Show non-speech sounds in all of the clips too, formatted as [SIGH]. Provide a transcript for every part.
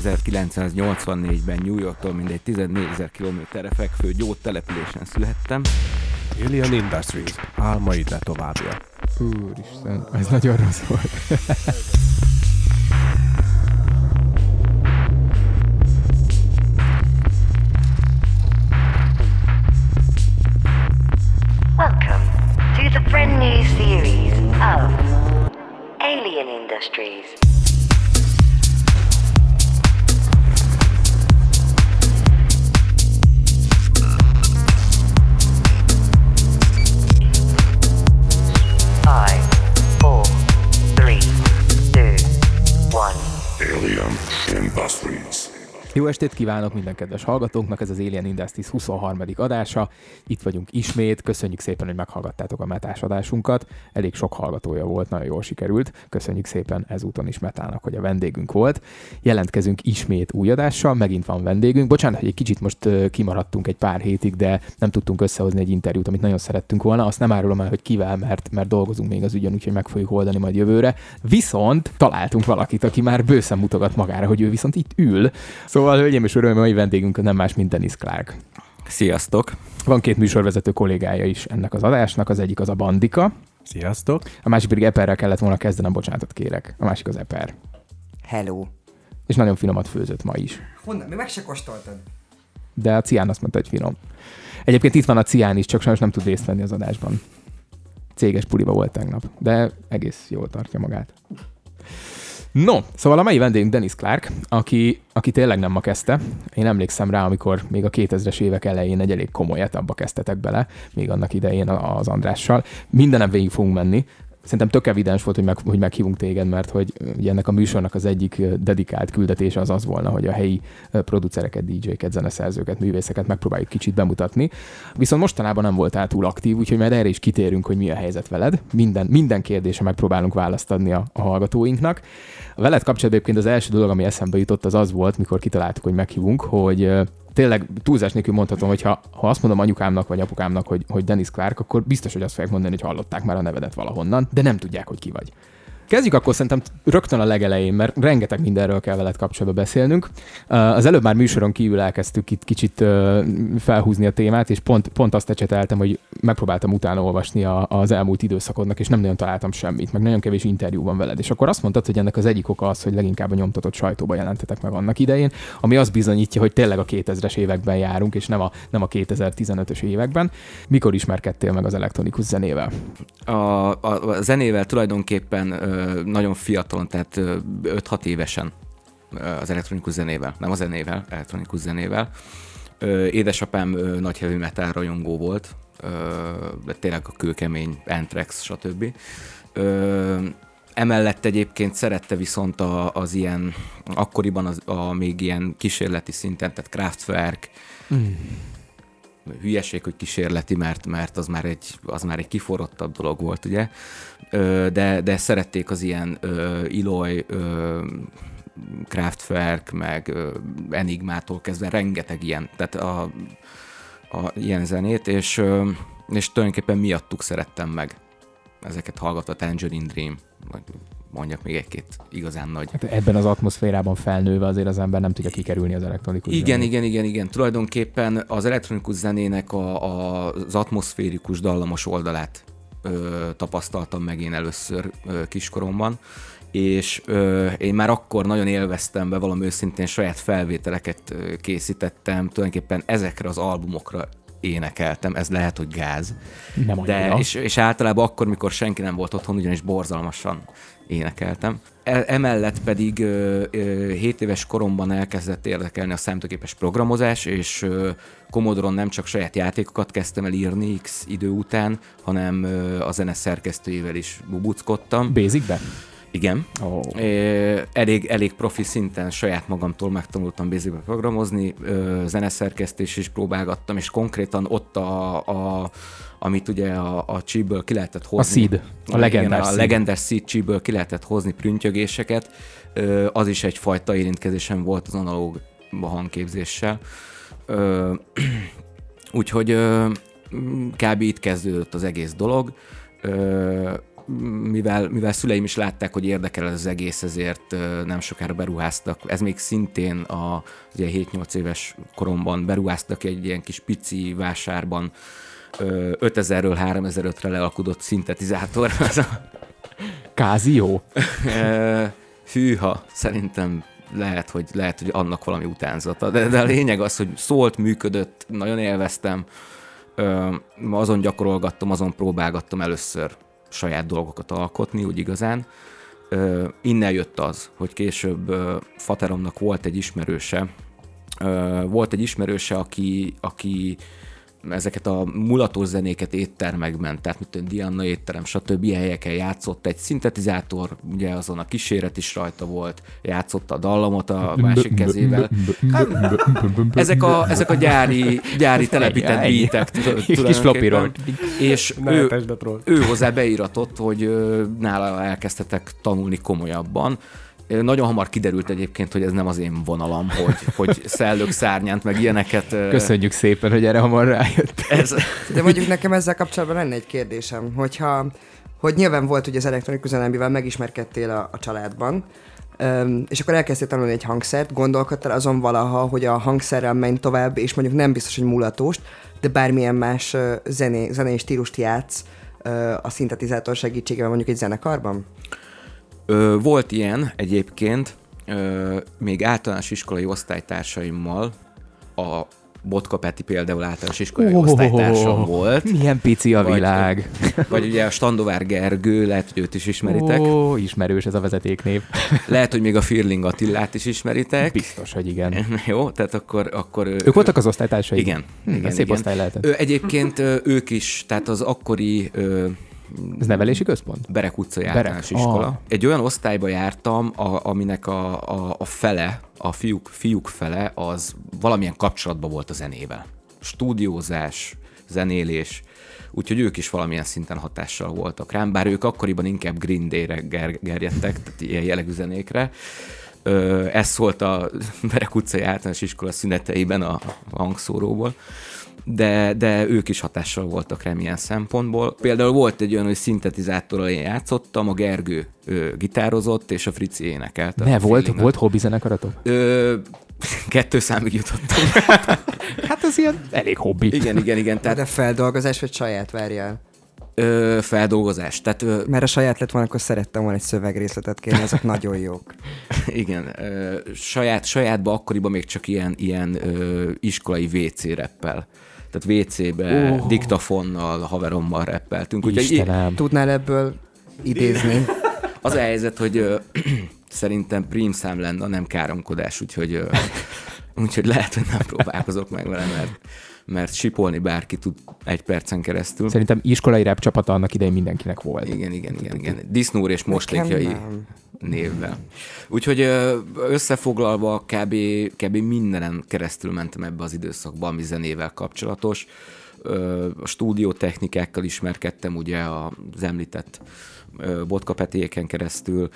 1984-ben New Yorktól mindegy 14 ezer kilométerre fekvő gyógy településen születtem. Alien Industries. Álmaid ne továbbja. Úristen, ez nagyon rossz volt. [LAUGHS] Jó estét kívánok minden kedves hallgatóknak, ez az Alien Industries 23. adása. Itt vagyunk ismét, köszönjük szépen, hogy meghallgattátok a metás adásunkat. Elég sok hallgatója volt, nagyon jól sikerült. Köszönjük szépen ezúton is Metának, hogy a vendégünk volt. Jelentkezünk ismét új adással, megint van vendégünk. Bocsánat, hogy egy kicsit most kimaradtunk egy pár hétig, de nem tudtunk összehozni egy interjút, amit nagyon szerettünk volna. Azt nem árulom el, hogy kivel, mert, mert dolgozunk még az ügyön, úgyhogy meg fogjuk oldani majd jövőre. Viszont találtunk valakit, aki már bőszen mutogat magára, hogy ő viszont itt ül. Szóval, hölgyeim és uraim, a mai vendégünk nem más, mint Dennis Clark. Sziasztok! Van két műsorvezető kollégája is ennek az adásnak, az egyik az a Bandika, Sziasztok! a másik pedig Eperrel kellett volna kezdenem, bocsánatot kérek. A másik az Eper. Hello. És nagyon finomat főzött ma is. Honnan? Mi meg se kóstoltad? De a Cián azt mondta, hogy finom. Egyébként itt van a Cián is, csak sajnos nem tud részt venni az adásban. Céges puliba volt tegnap, de egész jól tartja magát. No, szóval a mai vendégünk Dennis Clark, aki, aki tényleg nem ma kezdte. Én emlékszem rá, amikor még a 2000-es évek elején egy elég komoly etapba kezdtetek bele, még annak idején az Andrással. Mindenem végig fogunk menni. Szerintem tök evidens volt, hogy, meg, hogy meghívunk téged, mert hogy ennek a műsornak az egyik dedikált küldetése az az volna, hogy a helyi producereket, DJ-ket, zeneszerzőket, művészeket megpróbáljuk kicsit bemutatni. Viszont mostanában nem voltál túl aktív, úgyhogy majd erre is kitérünk, hogy mi a helyzet veled. Minden, minden kérdésre megpróbálunk választ adni a, a hallgatóinknak. Veled kapcsolatban egyébként az első dolog, ami eszembe jutott, az az volt, mikor kitaláltuk, hogy meghívunk, hogy tényleg túlzás nélkül mondhatom, hogy ha, ha azt mondom anyukámnak vagy apukámnak, hogy, hogy Dennis Clark, akkor biztos, hogy azt fogják mondani, hogy hallották már a nevedet valahonnan, de nem tudják, hogy ki vagy. Kezdjük akkor szerintem rögtön a legelején, mert rengeteg mindenről kell veled kapcsolatban beszélnünk. Uh, Az előbb már műsoron kívül elkezdtük itt kicsit uh, felhúzni a témát, és pont, pont azt ecseteltem, hogy megpróbáltam utána olvasni az elmúlt időszakodnak, és nem nagyon találtam semmit, meg nagyon kevés interjú van veled. És akkor azt mondtad, hogy ennek az egyik oka az, hogy leginkább a nyomtatott sajtóba jelentetek meg annak idején, ami azt bizonyítja, hogy tényleg a 2000-es években járunk, és nem a, nem a 2015-ös években. Mikor ismerkedtél meg az elektronikus zenével? A, a, a zenével tulajdonképpen nagyon fiatalon, tehát ö, 5-6 évesen az elektronikus zenével, nem a zenével, elektronikus zenével. Édesapám nagy heavy metal rajongó volt, de tényleg a kőkemény, Anthrax, stb. Emellett egyébként szerette viszont a, az ilyen, akkoriban az, a még ilyen kísérleti szinten, tehát Kraftwerk, hülyeség, hogy kísérleti, mert, mert az, már egy, az már egy kiforrottabb dolog volt, ugye? De, de szerették az ilyen ö, Kraftwerk, meg Enigmától kezdve rengeteg ilyen, tehát a, a, ilyen zenét, és, és tulajdonképpen miattuk szerettem meg ezeket hallgatva, Tangerine Dream, vagy mondjak még egy-két igazán nagy Hát ebben az atmoszférában felnőve azért az ember nem tudja kikerülni az elektronikus igen, zenét. igen, igen, igen. Tulajdonképpen az elektronikus zenének a, a, az atmoszférikus, dallamos oldalát ö, tapasztaltam meg én először ö, kiskoromban, és ö, én már akkor nagyon élveztem be, valami őszintén saját felvételeket ö, készítettem, tulajdonképpen ezekre az albumokra énekeltem, ez lehet, hogy gáz. Nem De, és, és általában akkor, mikor senki nem volt otthon, ugyanis borzalmasan énekeltem. E- emellett pedig ö, ö, 7 éves koromban elkezdett érdekelni a számítógépes programozás, és Commodore-on nem csak saját játékokat kezdtem el írni X idő után, hanem a zene szerkesztőjével is bubuckodtam. Basicben? Igen. Ó. Ö, elég, elég profi szinten saját magamtól megtanultam Basicbe programozni, ö, zeneszerkesztés is próbálgattam, és konkrétan ott a, a amit ugye a, a csíből ki lehetett hozni. Seed, a legendás igen, a legendás Seed csíből ki lehetett hozni prüntyögéseket, ö, az is egyfajta érintkezésem volt az analóg hangképzéssel. Ö, [CLEARS THROAT] úgyhogy ö, kb. itt kezdődött az egész dolog. Ö, mivel, mivel szüleim is látták, hogy érdekel ez az egész, ezért nem sokára beruháztak. Ez még szintén a ugye 7-8 éves koromban beruháztak egy ilyen kis pici vásárban ö, 5000-ről 3005-re lealkudott szintetizátor. [LAUGHS] Az a, Kázió? Hűha, szerintem lehet, hogy, lehet, hogy annak valami utánzata. De, de a lényeg az, hogy szólt, működött, nagyon élveztem. Ö, azon gyakorolgattam, azon próbálgattam először saját dolgokat alkotni, úgy igazán. Ö, innen jött az, hogy később Fateromnak volt egy ismerőse, volt egy ismerőse, aki, aki ezeket a mulatos zenéket éttermekben, tehát mint tudom, Diana étterem, stb. helyeken játszott egy szintetizátor, ugye azon a kíséret is rajta volt, játszotta a dallamot a másik kezével. Ezek a, ezek a gyári, gyári telepített tudod- [LAUGHS] Kis tulajdonképpen. És ő, ő hozzá beíratott, hogy nála elkezdtetek tanulni komolyabban. Nagyon hamar kiderült egyébként, hogy ez nem az én vonalam, hogy, hogy szellők szárnyánt, meg ilyeneket. Köszönjük szépen, hogy erre hamar rájött. Ez, De mondjuk nekem ezzel kapcsolatban lenne egy kérdésem, hogyha, hogy nyilván volt ugye az elektronikus zene, amivel megismerkedtél a, a családban, Öm, és akkor elkezdtél tanulni egy hangszert, gondolkodtál azon valaha, hogy a hangszerrel menj tovább, és mondjuk nem biztos, hogy mulatóst, de bármilyen más zené, zenei stílust játsz ö, a szintetizátor segítségével mondjuk egy zenekarban? Ö, volt ilyen egyébként, ö, még általános iskolai osztálytársaimmal, a Botka Peti például általános iskolai Ó, osztálytársam volt, Milyen pici a Vagy- világ. vagy ugye a Standovár Gergő, lehet, hogy őt is ismeritek, Ó, ismerős ez a vezetéknév. lehet, hogy még a Firling Attillát is ismeritek. Biztos, hogy igen. [LAUGHS] Jó, tehát akkor... akkor ő- Ők voltak az osztálytársai? Igen. Hm, igen, szép igen. osztály lehetett. Ö, egyébként ők is, tehát az akkori ö, Ez nevelési központ? Berek utcai Berek. általános iskola. Ah. Egy olyan osztályba jártam, a, aminek a, a, a fele, a fiúk, fiúk fele, az valamilyen kapcsolatban volt a zenével. Stúdiózás, zenélés, úgyhogy ők is valamilyen szinten hatással voltak rám, bár ők akkoriban inkább Green Day-re ger- gerjedtek, tehát ilyen jellegű zenékre. Ö, ez szólt a Berek utcai általános iskola szüneteiben a, a hangszóróból de, de ők is hatással voltak rám ilyen szempontból. Például volt egy olyan, hogy szintetizátorral én játszottam, a Gergő ő, gitározott, és a Frici énekelt. Ne, volt, volt hobbi zenekaratok? Ö, [LAUGHS] kettő számig jutottam. [LAUGHS] Hát ez ilyen elég hobbi. igen, igen, igen. Tehát... Tehát De feldolgozás vagy saját várjál? ö, feldolgozás. Tehát ö, Mert a saját lett volna, akkor szerettem volna egy szövegrészletet kérni, azok [LAUGHS] nagyon jók. igen, ö, saját, sajátba akkoriban még csak ilyen, ilyen ö, iskolai WC reppel. Tehát WC-be, oh. diktafonnal, haverommal reppeltünk. Úgyhogy Istenem. Tudnál ebből idézni? [LAUGHS] Az a helyzet, hogy ö, [CLEARS THROAT] szerintem prímszám lenne, nem káromkodás, úgyhogy, ö, [LAUGHS] úgyhogy lehet, hogy nem próbálkozok meg vele, mert, mert sipolni bárki tud egy percen keresztül. Szerintem iskolai rap csapata annak idején mindenkinek volt. Igen, igen, igen, igen. Disznór és moslékjai névvel. Úgyhogy összefoglalva kb, kb. mindenen keresztül mentem ebbe az időszakba, ami zenével kapcsolatos. A stúdiótechnikákkal ismerkedtem, ugye az említett ö, Botka Petéken keresztül,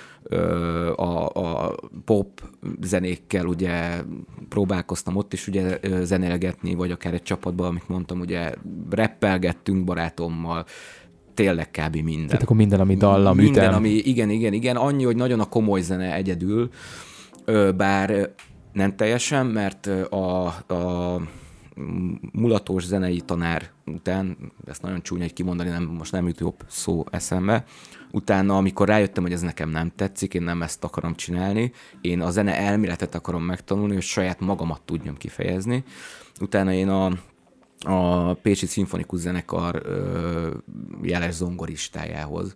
a, a pop zenékkel ugye próbálkoztam ott is ugye zenélgetni, vagy akár egy csapatban, amit mondtam, ugye rappelgettünk barátommal, tényleg kb. minden. Tehát akkor minden, ami dallam, Minden, ütem. ami, igen, igen, igen. Annyi, hogy nagyon a komoly zene egyedül, bár nem teljesen, mert a, a mulatós zenei tanár után, ezt nagyon csúnya egy kimondani, nem, most nem jut jobb szó eszembe, utána, amikor rájöttem, hogy ez nekem nem tetszik, én nem ezt akarom csinálni, én a zene elméletet akarom megtanulni, hogy saját magamat tudjam kifejezni, utána én a a Pécsi Szimfonikus Zenekar ö, jeles zongoristájához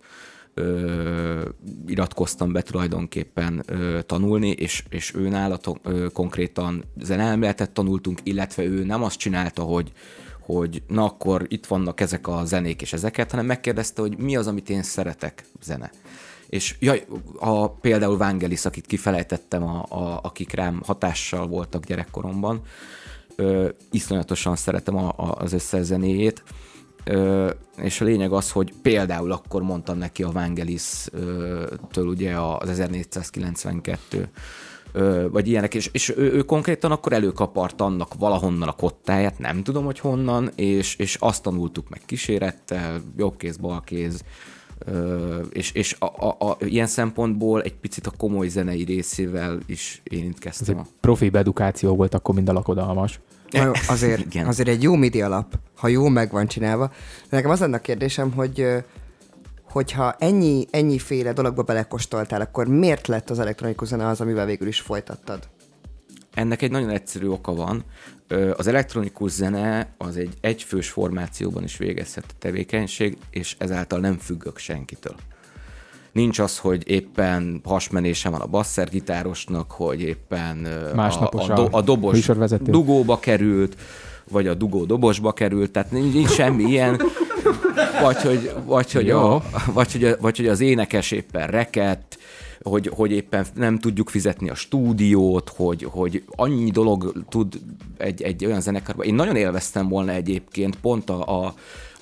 ö, iratkoztam be tulajdonképpen ö, tanulni, és, és ő nála konkrétan zeneelméletet tanultunk, illetve ő nem azt csinálta, hogy hogy na akkor itt vannak ezek a zenék és ezeket, hanem megkérdezte, hogy mi az, amit én szeretek zene. És jaj, a, például Vangelis, akit kifelejtettem, a, a, akik rám hatással voltak gyerekkoromban, ö, iszonyatosan szeretem a, a, az összes ö, és a lényeg az, hogy például akkor mondtam neki a Vangelis-től ugye az 1492 ö, vagy ilyenek, és, és ő, ő konkrétan akkor előkapart annak valahonnan a kottáját, nem tudom, hogy honnan, és, és azt tanultuk meg kísérettel, jobb kéz, bal kéz, Ö, és és a, a, a, ilyen szempontból egy picit a komoly zenei részével is Ez érintkeztem. egy profi edukáció volt akkor mind a lakodalmas. Na jó, azért, Igen. azért egy jó MIDI alap, ha jó meg van csinálva. De nekem az lenne a kérdésem, hogy ö, hogyha ennyi, ennyiféle dologba belekostoltál, akkor miért lett az elektronikus zene az, amivel végül is folytattad? Ennek egy nagyon egyszerű oka van. Az elektronikus zene az egy egyfős formációban is végezhető tevékenység, és ezáltal nem függök senkitől. Nincs az, hogy éppen hasmenése van a basszergitárosnak, hogy éppen a, a, do, a dobos dugóba került, vagy a dugó dobosba került, tehát nincs, nincs semmi ilyen, vagy hogy, vagy, hogy, a, vagy, hogy, a, vagy hogy az énekes éppen rekett, hogy, hogy éppen nem tudjuk fizetni a stúdiót, hogy, hogy annyi dolog tud egy, egy olyan zenekarban. Én nagyon élveztem volna egyébként pont a, a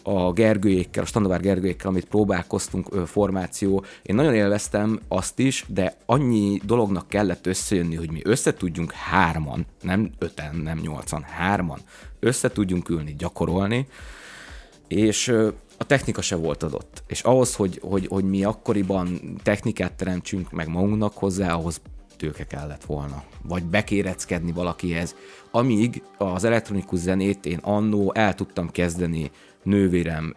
a Gergőjékkel, a Standovár Gergőjékkel, amit próbálkoztunk formáció, én nagyon élveztem azt is, de annyi dolognak kellett összejönni, hogy mi össze tudjunk hárman, nem öten, nem nyolcan, hárman, össze tudjunk ülni, gyakorolni, és a technika se volt adott. És ahhoz, hogy, hogy, hogy mi akkoriban technikát teremtsünk meg magunknak hozzá, ahhoz tőke kellett volna. Vagy bekéreckedni valakihez. Amíg az elektronikus zenét én annó el tudtam kezdeni nővérem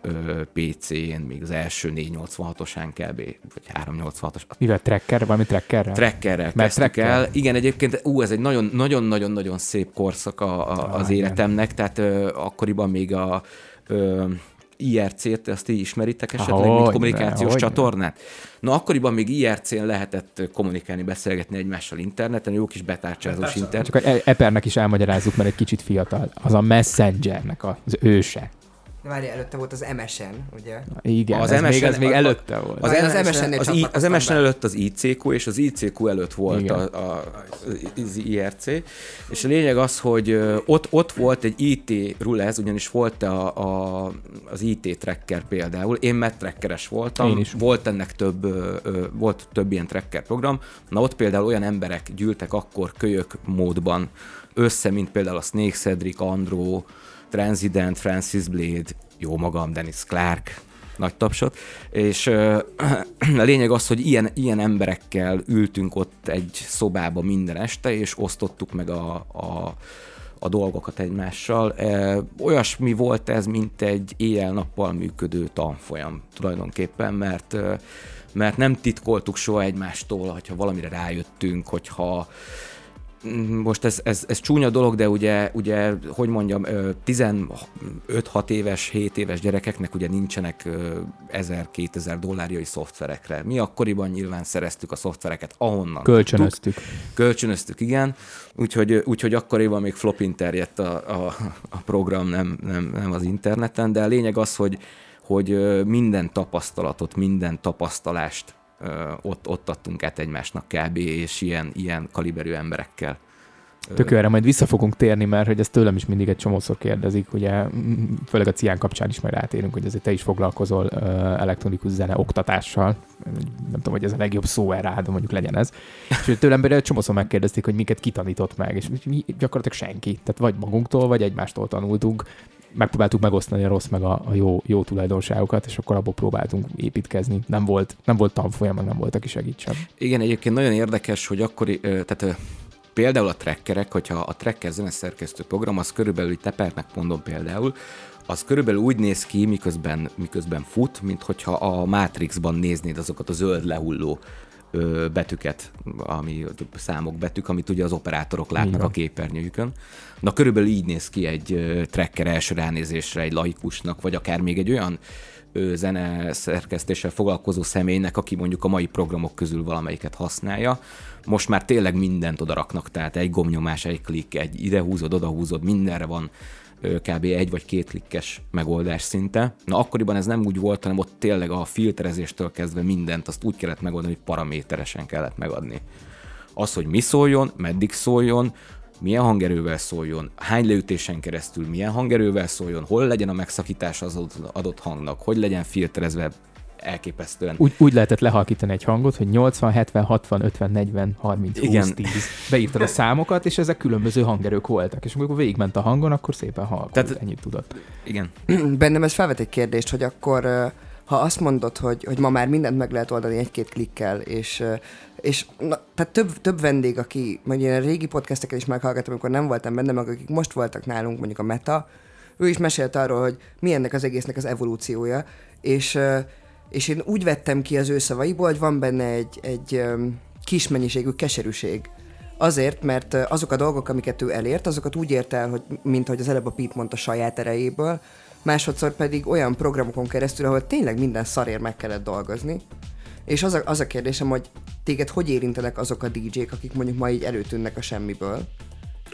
PC-n, még az első 486-osán kb. vagy 386-os. Mivel tracker, valami trackerrel? Trekkerrel Mert kezdtük tracker? el. Igen, egyébként, ú, ez egy nagyon- nagyon-nagyon-nagyon szép korszak a, a, az igen. életemnek, tehát ö, akkoriban még a ö, IRC-t, azt ti ismeritek esetleg, Hogyne, mint kommunikációs hogyne. csatornát? Na, akkoriban még IRC-n lehetett kommunikálni, beszélgetni egymással interneten, jó kis betárcsázós internet. Csak a Epernek is elmagyarázzuk, mert egy kicsit fiatal. Az a Messengernek az őse. De várj, előtte volt az MSN, ugye? Igen, Az az ez, még, MSN ez még a- előtte volt. Az, Várj, az MSN, az, I, az MSN előtt az ICQ, és az ICQ előtt volt Igen. a, a, az IRC. És a lényeg az, hogy ott, ott volt egy IT rulez, ugyanis volt a, a, az IT tracker például. Én már trackeres voltam. Én is. Volt ennek több, volt több ilyen tracker program. Na ott például olyan emberek gyűltek akkor kölyök módban össze, mint például a Snake Cedric, Andro, Transident, Francis Blade, jó magam, Dennis Clark, nagy tapsot, és ö, [CLEARS THROAT] a lényeg az, hogy ilyen, ilyen emberekkel ültünk ott egy szobába minden este, és osztottuk meg a, a, a dolgokat egymással. E, olyasmi volt ez, mint egy éjjel-nappal működő tanfolyam tulajdonképpen, mert mert nem titkoltuk soha egymástól, hogyha valamire rájöttünk, hogyha most ez, ez, ez csúnya dolog, de ugye, ugye hogy mondjam, ö, 15-6 éves, 7 éves gyerekeknek ugye nincsenek 1000-2000 dollárjai szoftverekre. Mi akkoriban nyilván szereztük a szoftvereket, ahonnan tudtuk. Kölcsönöztük. Kölcsönöztük, igen. Úgyhogy, úgyhogy akkoriban még flopin terjedt a, a, a program, nem, nem, nem az interneten, de a lényeg az, hogy, hogy minden tapasztalatot, minden tapasztalást ott, ott adtunk át egymásnak kb. és ilyen, ilyen kaliberű emberekkel. Tök erre majd vissza fogunk térni, mert hogy ezt tőlem is mindig egy csomószor kérdezik, ugye főleg a cián kapcsán is majd rátérünk, hogy azért te is foglalkozol uh, elektronikus zene oktatással. Nem tudom, hogy ez a legjobb szó erre, de mondjuk legyen ez. És tőlem például csomószor megkérdezték, hogy miket kitanított meg, és mi gyakorlatilag senki. Tehát vagy magunktól, vagy egymástól tanultunk. Megpróbáltuk megosztani a rossz meg a, a jó, jó tulajdonságokat, és akkor abból próbáltunk építkezni. Nem volt, nem volt tanfolyam, nem volt, aki segítsen. Igen, egyébként nagyon érdekes, hogy akkor, tehát például a trackerek, hogyha a tracker zeneszerkesztő program, az körülbelül, tepernek mondom például, az körülbelül úgy néz ki, miközben, miközben fut, mint hogyha a Matrixban néznéd azokat a zöld lehulló ö, betűket, ami számok betűk, amit ugye az operátorok látnak van. a képernyőjükön. Na körülbelül így néz ki egy tracker első ránézésre egy laikusnak, vagy akár még egy olyan zene szerkesztéssel foglalkozó személynek, aki mondjuk a mai programok közül valamelyiket használja. Most már tényleg mindent oda raknak, tehát egy gomnyomás, egy klik, egy ide húzod, oda húzod, mindenre van kb. egy vagy két klikkes megoldás szinte. Na akkoriban ez nem úgy volt, hanem ott tényleg a filterezéstől kezdve mindent, azt úgy kellett megoldani, hogy paraméteresen kellett megadni. Az, hogy mi szóljon, meddig szóljon, milyen hangerővel szóljon, hány leütésen keresztül milyen hangerővel szóljon, hol legyen a megszakítás az adott- hangnak, hogy legyen filterezve elképesztően. Úgy, úgy lehetett lehalkítani egy hangot, hogy 80, 70, 60, 50, 40, 30, 20, Igen. 10. Beírtad a számokat, és ezek különböző hangerők voltak. És amikor végigment a hangon, akkor szépen halkult. Tehát- ennyit tudott. Igen. [CLEARS THROAT] Bennem ez felvet egy kérdést, hogy akkor, ha azt mondod, hogy, hogy ma már mindent meg lehet oldani egy-két klikkel, és, és na, tehát több, több vendég, aki, majd ilyen régi podcasteket is meghallgattam, amikor nem voltam benne, meg akik most voltak nálunk, mondjuk a Meta, ő is mesélt arról, hogy mi ennek az egésznek az evolúciója, és, és én úgy vettem ki az ő szavaiból, hogy van benne egy, egy kis mennyiségű keserűség. Azért, mert azok a dolgok, amiket ő elért, azokat úgy ért el, hogy, mint ahogy az előbb a Pete mondta, saját erejéből, másodszor pedig olyan programokon keresztül, ahol tényleg minden szarért meg kellett dolgozni. És az a, az a kérdésem, hogy téged hogy érintenek azok a DJ-k, akik mondjuk ma így előtűnnek a semmiből?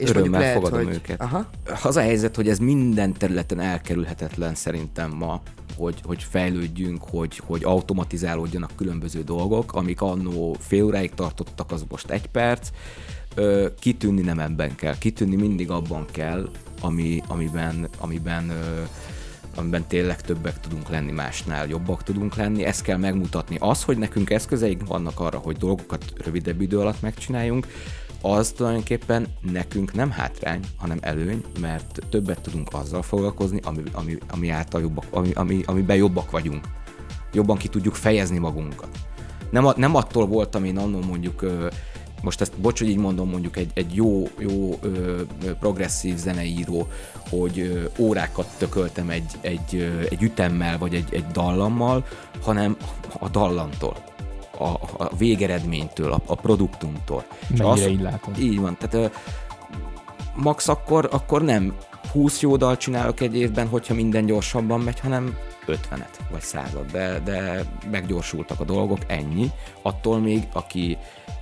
Örömmel fogadom őket. Aha. Az a helyzet, hogy ez minden területen elkerülhetetlen szerintem ma, hogy, hogy fejlődjünk, hogy, hogy automatizálódjanak különböző dolgok, amik annó fél óráig tartottak, az most egy perc. Ö, kitűnni nem ebben kell, kitűnni mindig abban kell, ami, amiben, amiben ö, amiben tényleg többek tudunk lenni másnál, jobbak tudunk lenni, ezt kell megmutatni. Az, hogy nekünk eszközeink vannak arra, hogy dolgokat rövidebb idő alatt megcsináljunk, az tulajdonképpen nekünk nem hátrány, hanem előny, mert többet tudunk azzal foglalkozni, ami, ami, ami által jobbak, ami, ami, amiben jobbak vagyunk. Jobban ki tudjuk fejezni magunkat. Nem, nem attól voltam én annól mondjuk, most ezt bocs, hogy így mondom, mondjuk egy, egy jó, jó progresszív zeneíró, hogy órákat tököltem egy, egy, egy ütemmel, vagy egy, egy dallammal, hanem a dallamtól a, a végeredménytől, a, a produktumtól. Mennyire így látod? Így van, tehát max akkor, akkor nem 20 jó dal csinálok egy évben, hogyha minden gyorsabban megy, hanem 50-et, vagy 100 de, de meggyorsultak a dolgok, ennyi. Attól még, aki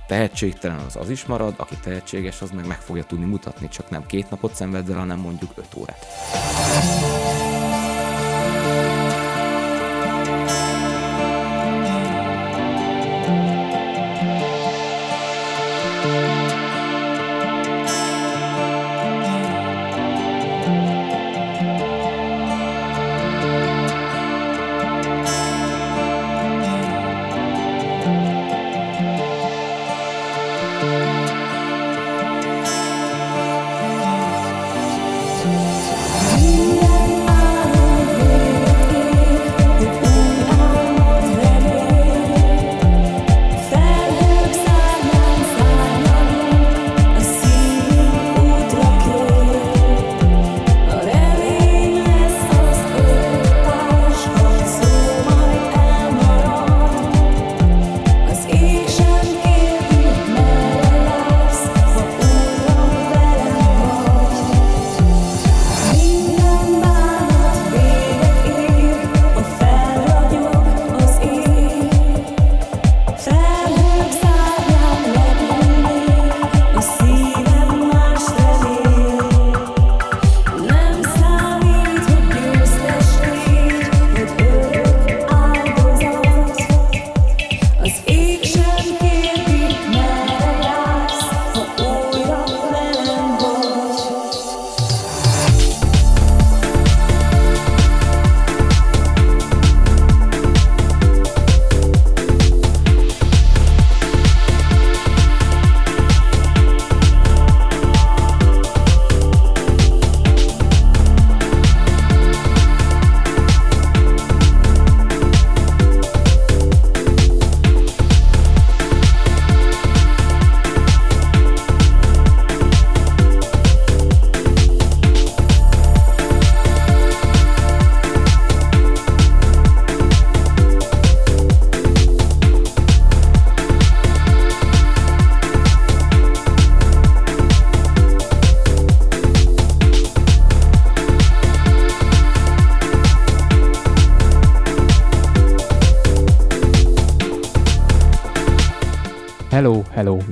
tehetségtelen, az az is marad, aki tehetséges, az meg meg fogja tudni mutatni, csak nem két napot szenved el, hanem mondjuk 5 órát.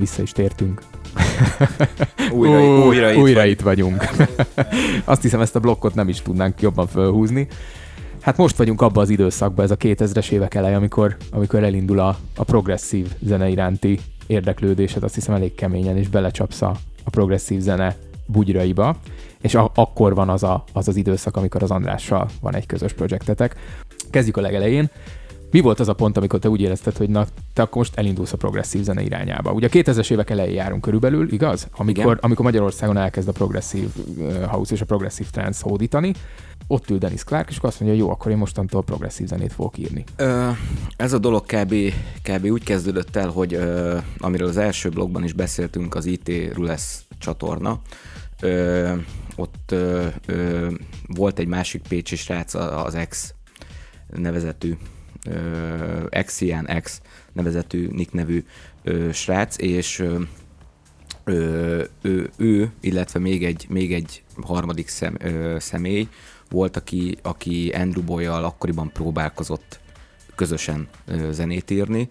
Vissza is tértünk. [LAUGHS] Újra, újra, itt újra vagy. itt vagyunk. [LAUGHS] Azt hiszem, ezt a blokkot nem is tudnánk jobban fölhúzni. Hát most vagyunk abban az időszakban, ez a 2000-es évek eleje, amikor, amikor elindul a, a progresszív zene iránti érdeklődésed, azt hiszem elég keményen, és belecsapsz a, a progresszív zene bugyraiba, és a, akkor van az, a, az az időszak, amikor az Andrással van egy közös projektetek. Kezdjük a legelején. Mi volt az a pont, amikor te úgy érezted, hogy na, te akkor most elindulsz a progresszív zene irányába? Ugye a 2000-es évek elején járunk körülbelül, igaz? Amikor, Igen. amikor Magyarországon elkezd a progresszív uh, house és a progresszív trance hódítani, ott ül Dennis Clark, és akkor azt mondja, jó, akkor én mostantól progresszív zenét fogok írni. Ö, ez a dolog kb, kb. úgy kezdődött el, hogy ö, amiről az első blogban is beszéltünk, az IT Rules csatorna, ö, ott ö, ö, volt egy másik pécsi srác, az X nevezetű, ö, Xian X nevezetű nick nevű ö, srác, és ö, ö, ő, ő, illetve még egy, még egy harmadik szem, ö, személy volt, aki, aki Andrew Boy-jal akkoriban próbálkozott közösen ö, zenét írni.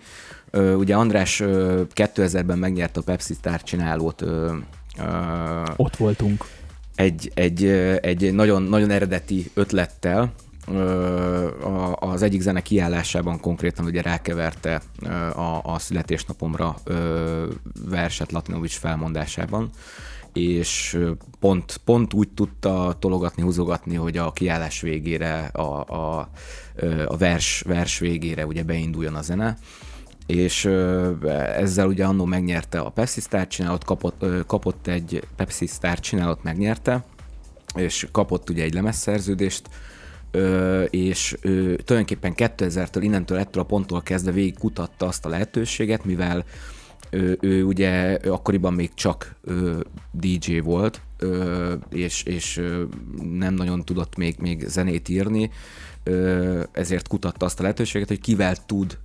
Ö, ugye András ö, 2000-ben megnyerte a Pepsi Star csinálót ö, ö, Ott voltunk. egy, egy, egy nagyon, nagyon eredeti ötlettel, az egyik zene kiállásában konkrétan ugye rákeverte a, a születésnapomra verset Latinovics felmondásában, és pont, pont úgy tudta tologatni, húzogatni, hogy a kiállás végére, a, a, a vers, vers végére ugye beinduljon a zene, és ezzel ugye annó megnyerte a Pepsi Star csinálót, kapott, kapott egy Pepsi Star csinálót, megnyerte, és kapott ugye egy lemezszerződést, és ö, tulajdonképpen 2000-től, innentől, ettől a ponttól kezdve végig kutatta azt a lehetőséget, mivel ő, ő ugye akkoriban még csak DJ volt, és, és nem nagyon tudott még, még zenét írni, ezért kutatta azt a lehetőséget, hogy kivel tud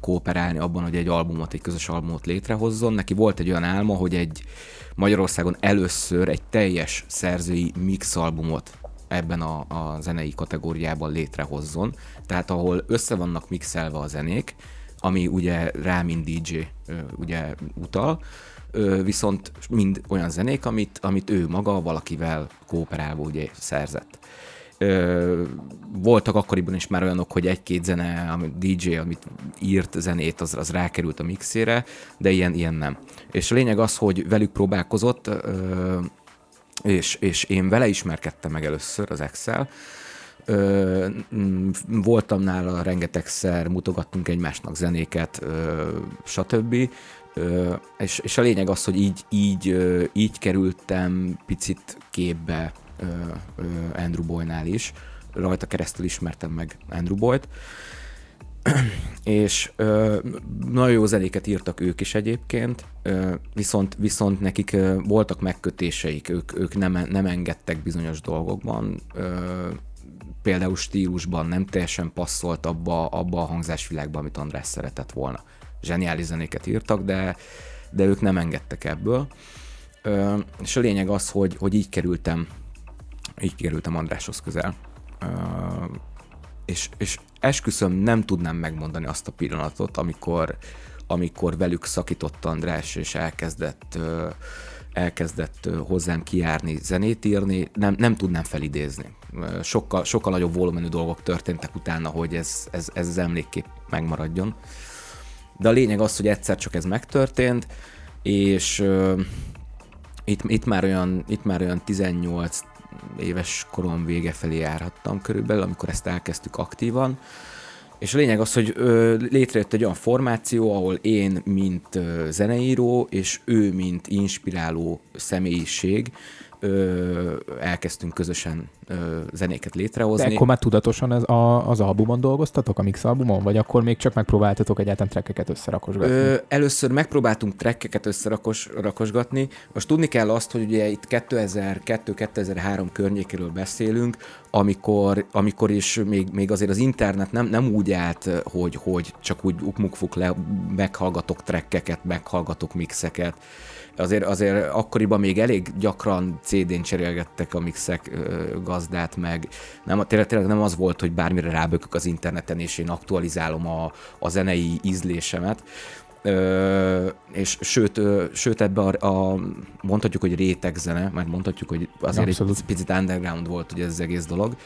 kooperálni abban, hogy egy albumot, egy közös albumot létrehozzon. Neki volt egy olyan álma, hogy egy Magyarországon először egy teljes szerzői mix albumot ebben a, a zenei kategóriában létrehozzon. Tehát ahol össze vannak mixelve a zenék, ami ugye rá, mint DJ ugye utal, viszont mind olyan zenék, amit, amit ő maga valakivel kooperálva ugye szerzett. Voltak akkoriban is már olyanok, hogy egy-két zene, ami DJ, amit írt zenét, az, az rákerült a mixére, de ilyen, ilyen nem. És a lényeg az, hogy velük próbálkozott, és, és én vele ismerkedtem meg először az Excel. Ö, voltam nála rengetegszer, mutogattunk egymásnak zenéket, ö, stb. Ö, és, és a lényeg az, hogy így, így, így kerültem picit képbe ö, ö, Andrew Boynál is. Rajta keresztül ismertem meg Andrew Boyt. [CLEARS THROAT] és ö, nagyon jó zenéket írtak ők is egyébként, ö, viszont, viszont nekik ö, voltak megkötéseik, ők, ők nem, nem engedtek bizonyos dolgokban, ö, például stílusban nem teljesen passzolt abba, abba a hangzásvilágba, amit András szeretett volna. Zseniális zenéket írtak, de, de ők nem engedtek ebből. Ö, és a lényeg az, hogy, hogy így kerültem, így kerültem Andráshoz közel. Ö, és, és esküszöm, nem tudnám megmondani azt a pillanatot, amikor, amikor velük szakított András, és elkezdett, elkezdett hozzám kijárni, zenét írni, nem, nem tudnám felidézni. Sokkal, sokkal nagyobb volumenű dolgok történtek utána, hogy ez, ez, ez az emlékkép megmaradjon. De a lényeg az, hogy egyszer csak ez megtörtént, és ö, itt, itt, már olyan, itt már olyan 18 éves korom vége felé járhattam körülbelül, amikor ezt elkezdtük aktívan. És a lényeg az, hogy ö, létrejött egy olyan formáció, ahol én, mint ö, zeneíró, és ő, mint inspiráló személyiség, ö, elkezdtünk közösen ö, zenéket De létrehozni. akkor már tudatosan ez a, az albumon dolgoztatok, a mix albumon, vagy akkor még csak megpróbáltatok egyáltalán trekkeket összerakosgatni? Ö, először megpróbáltunk trekkeket összerakosgatni. Most tudni kell azt, hogy ugye itt 2002-2003 környékéről beszélünk, amikor, amikor is még, még azért az internet nem, nem úgy állt, hogy, hogy csak úgy ukmukfuk le, meghallgatok trekkeket, meghallgatok mixeket. Azért, azért akkoriban még elég gyakran CD-n cserélgettek a mixek gazdát, meg nem, tényleg, tényleg nem az volt, hogy bármire rábökök az interneten, és én aktualizálom a, a zenei ízlésemet. Ö, és sőt, ö, sőt ebbe a, a, mondhatjuk, hogy réteg zene, mert mondhatjuk, hogy azért Abszolút. egy picit underground volt ugye ez az egész dolog.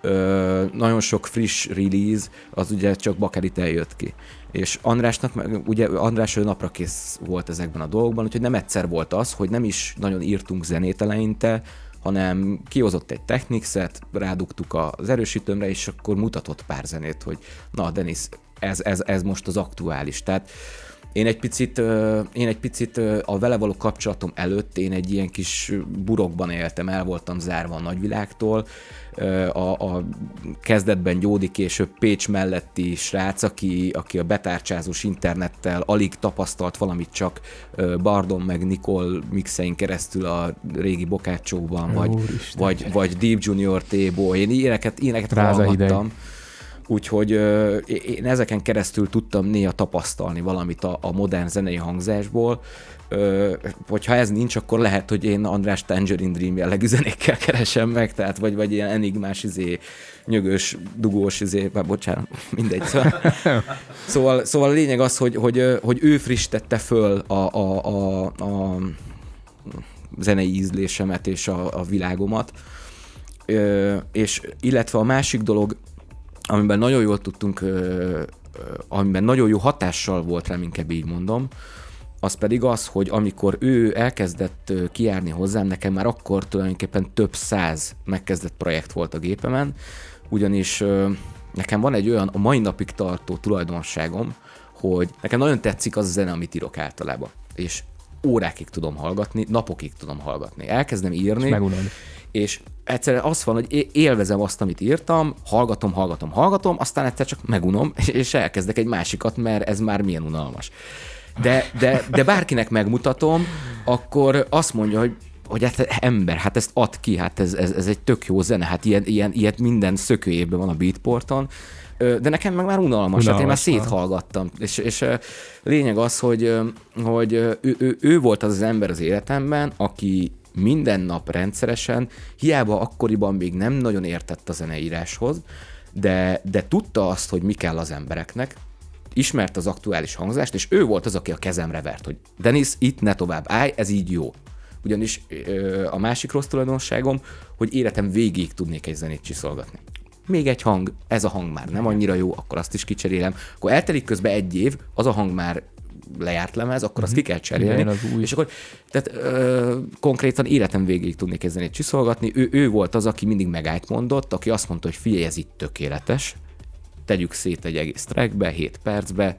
Ö, nagyon sok friss release, az ugye csak bakeliten jött ki. És Andrásnak, ugye András ő napra kész volt ezekben a dolgokban, úgyhogy nem egyszer volt az, hogy nem is nagyon írtunk zenét eleinte, hanem kihozott egy Technicset, rádugtuk az erősítőmre, és akkor mutatott pár zenét, hogy na, Denis, ez, ez, ez most az aktuális. Tehát én egy picit, én egy picit a vele való kapcsolatom előtt én egy ilyen kis burokban éltem, el voltam zárva a nagyvilágtól. A, a kezdetben Gyódi később Pécs melletti srác, aki, aki a betárcsázós internettel alig tapasztalt valamit csak Bardon meg Nikol mixein keresztül a régi Bokácsóban, vagy, Úristen. vagy, vagy Deep Junior T-ból. Én ilyeneket, ilyeneket Ráza hideg. Úgyhogy ö, én ezeken keresztül tudtam néha tapasztalni valamit a, a modern zenei hangzásból. Ö, hogyha ez nincs, akkor lehet, hogy én András Tangerine Dream jellegű zenékkel keresem meg, tehát vagy, vagy ilyen enigmás izé, nyögös, dugós izé, már bocsánat, mindegy. Szóval, [LAUGHS] szóval, szóval a lényeg az, hogy, hogy, hogy ő frissítette föl a, a, a, a zenei ízlésemet és a, a világomat. Ö, és illetve a másik dolog, amiben nagyon jól tudtunk, amiben nagyon jó hatással volt rám, inkább így mondom, az pedig az, hogy amikor ő elkezdett ö, kijárni hozzám, nekem már akkor tulajdonképpen több száz megkezdett projekt volt a gépemen, ugyanis nekem van egy olyan a mai napig tartó tulajdonságom, hogy nekem nagyon tetszik az a zene, amit írok általában. És órákig tudom hallgatni, napokig tudom hallgatni. Elkezdem írni, És. És egyszerűen az van, hogy élvezem azt, amit írtam, hallgatom, hallgatom, hallgatom, aztán egyszer csak megunom, [LAUGHS] és elkezdek egy másikat, mert ez már milyen unalmas. De, de, de bárkinek megmutatom, akkor azt mondja, hogy hogy hát ember, hát ezt ad ki, hát ez, ez, ez egy tök jó zene, hát ilyen, ilyen, ilyet minden szökőjében van a beatporton, de nekem meg már unalmas, tehát én már Unalmas széthallgattam. És, és lényeg az, hogy, hogy ő, ő, ő volt az az ember az életemben, aki minden nap rendszeresen, hiába akkoriban még nem nagyon értett a zeneíráshoz, de, de tudta azt, hogy mi kell az embereknek, ismert az aktuális hangzást, és ő volt az, aki a kezemre vert, hogy Denis, itt ne tovább állj, ez így jó. Ugyanis ö, a másik rossz tulajdonságom, hogy életem végig tudnék egy zenét csiszolgatni. Még egy hang, ez a hang már nem annyira jó, akkor azt is kicserélem. Akkor eltelik közben egy év, az a hang már lejárt lemez, akkor azt ki kell cserélni. Igen, az új. És akkor tehát, ö, konkrétan életem végig tudnék egy zenét csiszolgatni. Ő, ő volt az, aki mindig megállt mondott, aki azt mondta, hogy figyelj, ez itt tökéletes, tegyük szét egy egész trackbe, 7 percbe,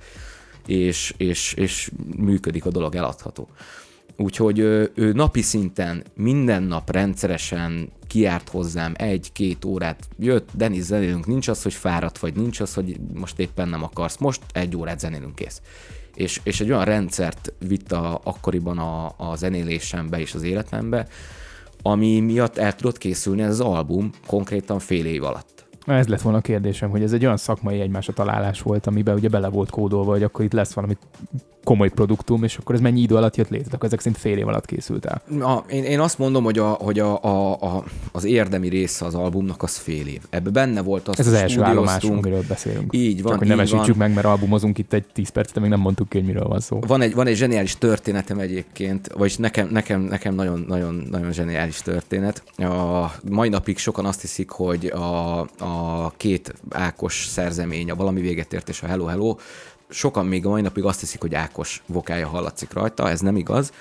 és, és, és működik a dolog, eladható. Úgyhogy ö, ő napi szinten minden nap rendszeresen kiárt hozzám egy-két órát, jött, Denis zenélünk, nincs az, hogy fáradt vagy, nincs az, hogy most éppen nem akarsz, most egy órát zenélünk kész. És, és egy olyan rendszert vitt a, akkoriban a, a zenélésembe és az életembe, ami miatt el tudott készülni ez az album konkrétan fél év alatt. Ez lett volna a kérdésem, hogy ez egy olyan szakmai egymásra találás volt, amiben ugye bele volt kódolva, hogy akkor itt lesz valami komoly produktum, és akkor ez mennyi idő alatt jött létre? Akkor ezek szerint fél év alatt készült el. A, én, én azt mondom, hogy, a, hogy a, a, a, az érdemi része az albumnak az fél év. Ebben benne volt az, Ez az első állomás, stúdióztunk. amiről beszélünk. Így van, Csak hogy nem így esítsük van. meg, mert albumozunk itt egy 10 percet, de még nem mondtuk ki, hogy miről van szó. Van egy, van egy zseniális történetem egyébként, vagyis nekem, nekem, nekem nagyon, nagyon, nagyon zseniális történet. A mai napig sokan azt hiszik, hogy a, a két Ákos szerzemény, a Valami véget ért és a Hello Hello, sokan még a mai napig azt hiszik, hogy Ákos vokája hallatszik rajta, ez nem igaz,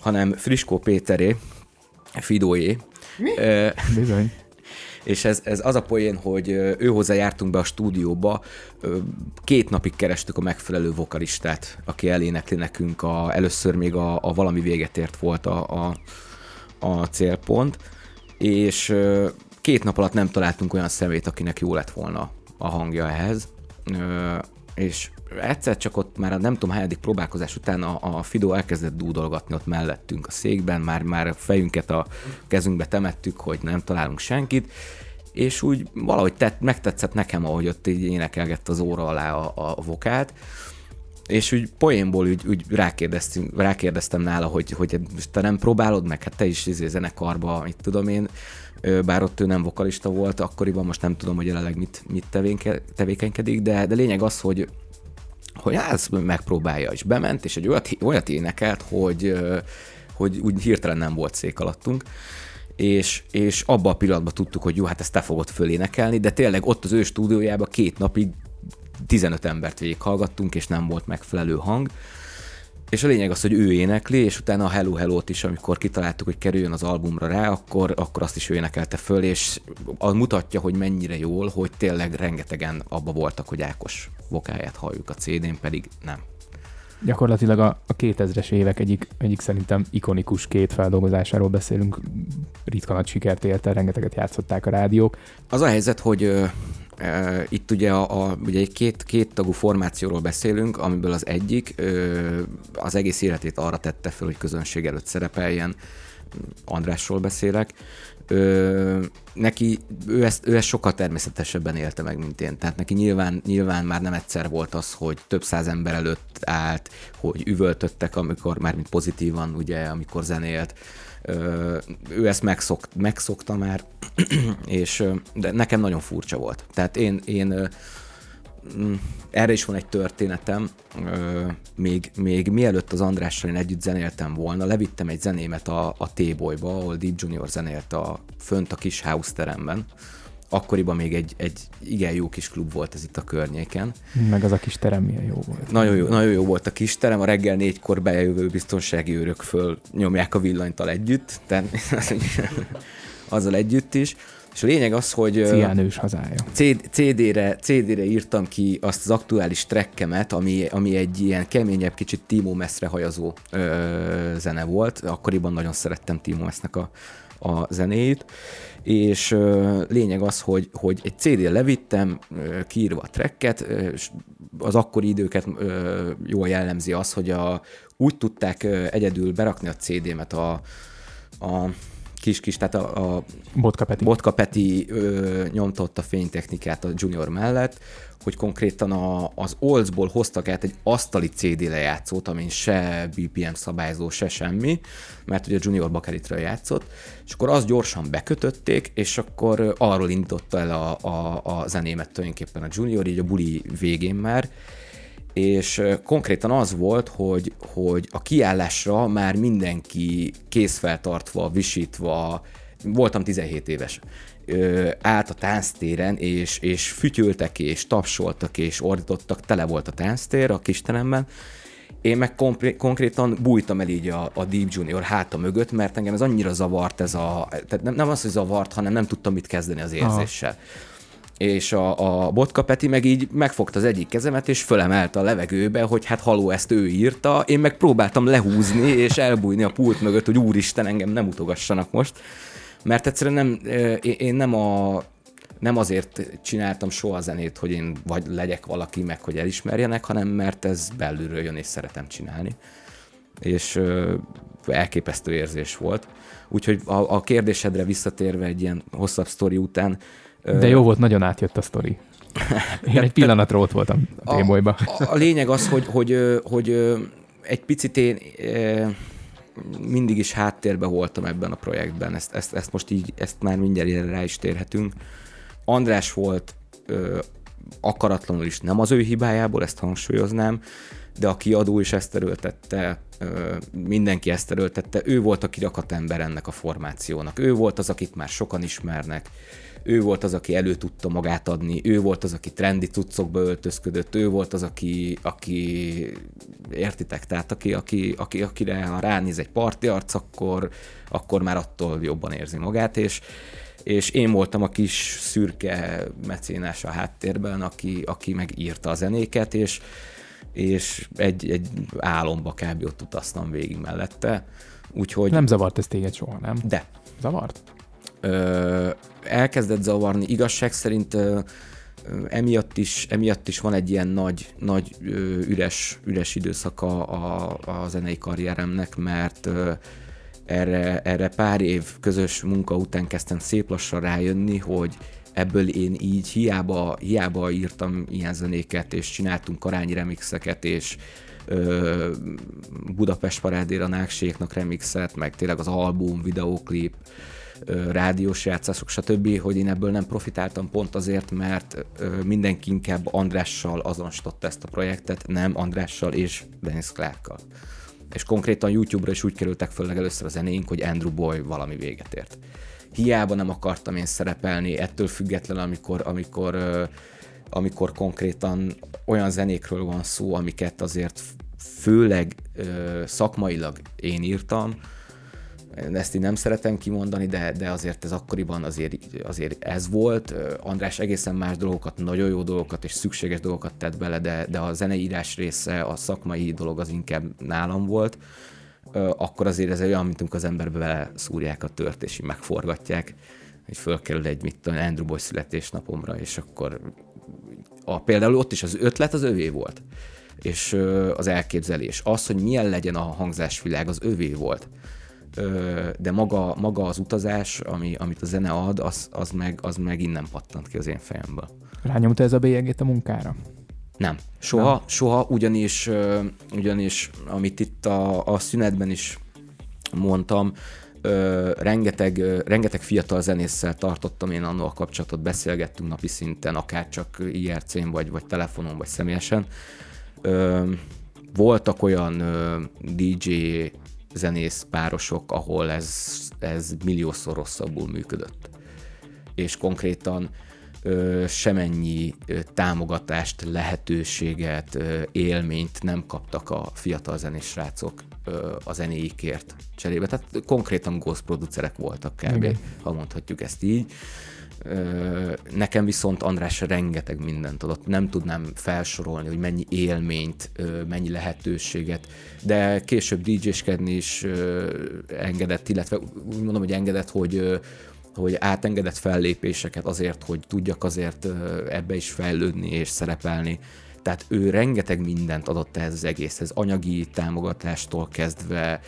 hanem Friskó Péteré, Fidóé, Ö, Bizony. [LAUGHS] és ez, ez az a poén, hogy ő hozzá jártunk be a stúdióba, két napig kerestük a megfelelő vokalistát, aki elénekli nekünk, a, először még a, a valami véget ért volt a, a, a célpont, és ö, két nap alatt nem találtunk olyan szemét, akinek jó lett volna a hangja ehhez, és egyszer csak ott már a nem tudom hányadik próbálkozás után a, a Fido elkezdett dúdolgatni ott mellettünk a székben, már, már a fejünket a kezünkbe temettük, hogy nem találunk senkit, és úgy valahogy tett, megtetszett nekem, ahogy ott így énekelgett az óra alá a, a vokált, és úgy poénból úgy, úgy rákérdeztem, rákérdeztem nála, hogy, hogy te nem próbálod meg, hát te is izé zenekarba, mit tudom én, bár ott ő nem vokalista volt, akkoriban most nem tudom, hogy jelenleg mit, mit tevénke, tevékenykedik, de, de lényeg az, hogy hogy hát megpróbálja, és bement, és egy olyat, olyat énekelt, hogy, hogy úgy hirtelen nem volt szék alattunk, és, és abban a pillanatban tudtuk, hogy jó, hát ezt te fogod fölénekelni, de tényleg ott az ő stúdiójában két napig 15 embert végighallgattunk, és nem volt megfelelő hang. És a lényeg az, hogy ő énekli, és utána a Hello Hello-t is, amikor kitaláltuk, hogy kerüljön az albumra rá, akkor, akkor azt is ő énekelte föl, és az mutatja, hogy mennyire jól, hogy tényleg rengetegen abba voltak, hogy Ákos vokáját halljuk a CD-n, pedig nem. Gyakorlatilag a, a 2000-es évek egyik, egyik szerintem ikonikus két feldolgozásáról beszélünk. Ritka nagy sikert ért el, rengeteget játszották a rádiók. Az a helyzet, hogy itt ugye, a, a, ugye egy két, két tagú formációról beszélünk, amiből az egyik az egész életét arra tette fel, hogy közönség előtt szerepeljen. Andrásról beszélek. Ö, neki, ő ezt, ő ezt sokkal természetesebben élte meg, mint én. Tehát neki nyilván, nyilván már nem egyszer volt az, hogy több száz ember előtt állt, hogy üvöltöttek, amikor már mint pozitívan, ugye, amikor zenélt. Ő ezt megszok, megszokta már, [CLEARS THROAT] és de nekem nagyon furcsa volt. Tehát én, én mm, erre is van egy történetem, még, még mielőtt az Andrással én együtt zenéltem volna, levittem egy zenémet a, a T-Boyba, ahol Deep Junior zenélt a, fönt a kis house teremben. Akkoriban még egy, egy igen jó kis klub volt ez itt a környéken. Meg az a kis terem milyen jó volt. Nagyon jó, nagyon jó volt a kis terem, a reggel négykor bejövő biztonsági őrök föl nyomják a villanytal együtt, tehát [LAUGHS] azzal együtt is. És a lényeg az, hogy... ö, Cián ős hazája. CD- CD-re, CD-re írtam ki azt az aktuális trekkemet, ami, ami egy ilyen keményebb, kicsit Timo Messzre hajazó ö, zene volt. Akkoriban nagyon szerettem Timo Messnek a, a zenéit, és ö, lényeg az, hogy, hogy egy CD-re levittem, ö, kiírva a tracket, ö, és az akkori időket ö, jól jellemzi az, hogy a, úgy tudták ö, egyedül berakni a CD-met a, a kis-kis, tehát a, a Botka Peti. Botka Peti ö, nyomtott a fénytechnikát a Junior mellett, hogy konkrétan a, az Oldsból hoztak át egy asztali CD lejátszót, amin se BPM szabályzó, se semmi, mert ugye a Junior Bakelitről játszott, és akkor azt gyorsan bekötötték, és akkor arról indította el a, a, a zenémet tulajdonképpen a Junior, így a buli végén már, és konkrétan az volt, hogy, hogy a kiállásra már mindenki készfeltartva, visítva, voltam 17 éves, ö, állt a tánctéren, és, és fütyültek, és tapsoltak, és ordítottak, tele volt a tánctér a kisteremben, én meg kompré- konkrétan bújtam el így a, a Deep Junior háta mögött, mert engem ez annyira zavart ez a, tehát nem, nem az, hogy zavart, hanem nem tudtam mit kezdeni az érzéssel. Aha és a, a Botka Peti meg így megfogta az egyik kezemet, és fölemelte a levegőbe, hogy hát haló, ezt ő írta, én meg próbáltam lehúzni, és elbújni a pult mögött, hogy úristen, engem nem utogassanak most, mert egyszerűen nem, én nem a nem azért csináltam soha zenét, hogy én vagy legyek valaki, meg hogy elismerjenek, hanem mert ez belülről jön, és szeretem csinálni. És elképesztő érzés volt. Úgyhogy a, a kérdésedre visszatérve egy ilyen hosszabb sztori után, De jó volt, nagyon átjött a sztori. [LAUGHS] Én egy pillanatra ott voltam a témolyba. A, a lényeg az, hogy, hogy, hogy egy picit én mindig is háttérbe voltam ebben a projektben. Ezt, ezt, ezt most így, ezt már mindjárt rá is térhetünk. András volt akaratlanul is nem az ő hibájából, ezt hangsúlyoznám, de a kiadó is ezt erőltette, mindenki ezt erőltette. Ő volt a kirakat ember ennek a formációnak. Ő volt az, akit már sokan ismernek. Ő volt az, aki elő tudta magát adni, ő volt az, aki trendi cuccokba öltözködött, ő volt az, aki, aki értitek, tehát aki, aki, aki, akire ha ránéz egy parti arc, akkor, akkor már attól jobban érzi magát, és, és én voltam a kis szürke mecénás a háttérben, aki, aki megírta a zenéket, és, és egy, egy álomba kb. ott utaztam végig mellette. Úgyhogy... Nem zavart ez téged soha, nem? De. Zavart? Ö, elkezdett zavarni. Igazság szerint ö, emiatt is, emiatt is van egy ilyen nagy, nagy üres, üres időszaka a, a zenei karrieremnek, mert erre, erre pár év közös munka után kezdtem szép lassan rájönni, hogy ebből én így hiába, hiába írtam ilyen zenéket, és csináltunk karányi remixeket, és ö, Budapest parádéra Nákséknak remixet, meg tényleg az album, videóklip, rádiós játszások, stb., hogy én ebből nem profitáltam pont azért, mert mindenki inkább Andrással azonosította ezt a projektet, nem Andrással és Dennis Clarkkal. És konkrétan YouTube-ra is úgy kerültek föl legelőször a zenéink, hogy Andrew Boy valami véget ért. Hiába nem akartam én szerepelni, ettől független, amikor, amikor, amikor konkrétan olyan zenékről van szó, amiket azért főleg szakmailag én írtam, ezt én nem szeretem kimondani, de, de azért ez akkoriban azért, azért ez volt. András egészen más dolgokat, nagyon jó dolgokat és szükséges dolgokat tett bele, de, de a zeneírás része, a szakmai dolog az inkább nálam volt. Akkor azért ez olyan, mint az emberbe bele szúrják a tört, és így megforgatják, hogy fölkerül egy, mit tudom, Andrew Boy születésnapomra, és akkor a, például ott is az ötlet az övé volt, és az elképzelés. Az, hogy milyen legyen a hangzásvilág, az övé volt. De maga, maga az utazás, ami, amit a zene ad, az, az, meg, az meg innen pattant ki az én fejemből. Rányomta ez a bélyegét a munkára? Nem. Soha, Nem. soha, ugyanis, ugyanis, amit itt a, a szünetben is mondtam, ö, rengeteg, ö, rengeteg fiatal zenésszel tartottam én annól a kapcsolatot, beszélgettünk napi szinten, akár csak IRC-n, vagy, vagy telefonon, vagy személyesen. Ö, voltak olyan ö, DJ zenész párosok, ahol ez, ez milliószor rosszabbul működött. És konkrétan ö, semennyi ö, támogatást, lehetőséget, ö, élményt nem kaptak a fiatal zenés srácok ö, a zenéikért cserébe. Tehát konkrétan ghost producerek voltak kb., Igen. ha mondhatjuk ezt így. Ö, Nekem viszont András rengeteg mindent adott, nem tudnám felsorolni, hogy mennyi élményt, mennyi lehetőséget, de később DJ-skedni is engedett, illetve úgy mondom, hogy engedett, hogy hogy átengedett fellépéseket azért, hogy tudjak azért ebbe is fejlődni és szerepelni. Tehát ő rengeteg mindent adott ehhez az egészhez, anyagi támogatástól kezdve,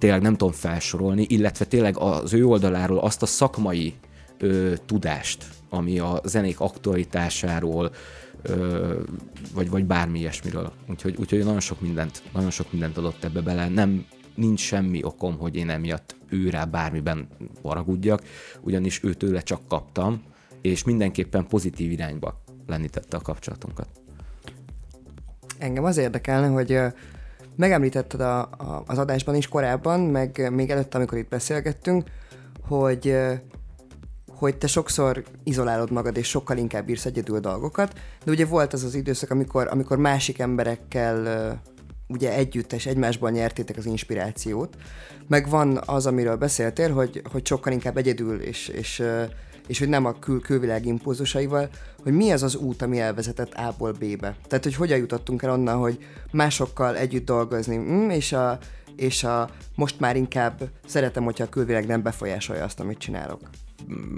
tényleg nem tudom felsorolni, illetve tényleg az ő oldaláról azt a szakmai ö, tudást, ami a zenék aktualitásáról, ö, vagy, vagy bármi ilyesmiről. Úgyhogy, úgyhogy nagyon sok mindent, nagyon sok mindent adott ebbe bele. Nem, nincs semmi okom, hogy én emiatt őrá bármiben haragudjak, ugyanis őtőle csak kaptam, és mindenképpen pozitív irányba lendítette a kapcsolatunkat. Engem az érdekelne, hogy megemlítetted a, a, az adásban is korábban, meg még előtte, amikor itt beszélgettünk, hogy hogy te sokszor izolálod magad, és sokkal inkább írsz egyedül dolgokat, de ugye volt az az időszak, amikor, amikor másik emberekkel ugye együtt és egymásban nyertétek az inspirációt, meg van az, amiről beszéltél, hogy, hogy sokkal inkább egyedül, és, és, és hogy nem a kül külvilág impulzusaival, hogy mi az az út, ami elvezetett A-ból B-be. Tehát, hogy hogyan jutottunk el onnan, hogy másokkal együtt dolgozni, mm, és a, és a most már inkább szeretem, hogyha a külvilág nem befolyásolja azt, amit csinálok.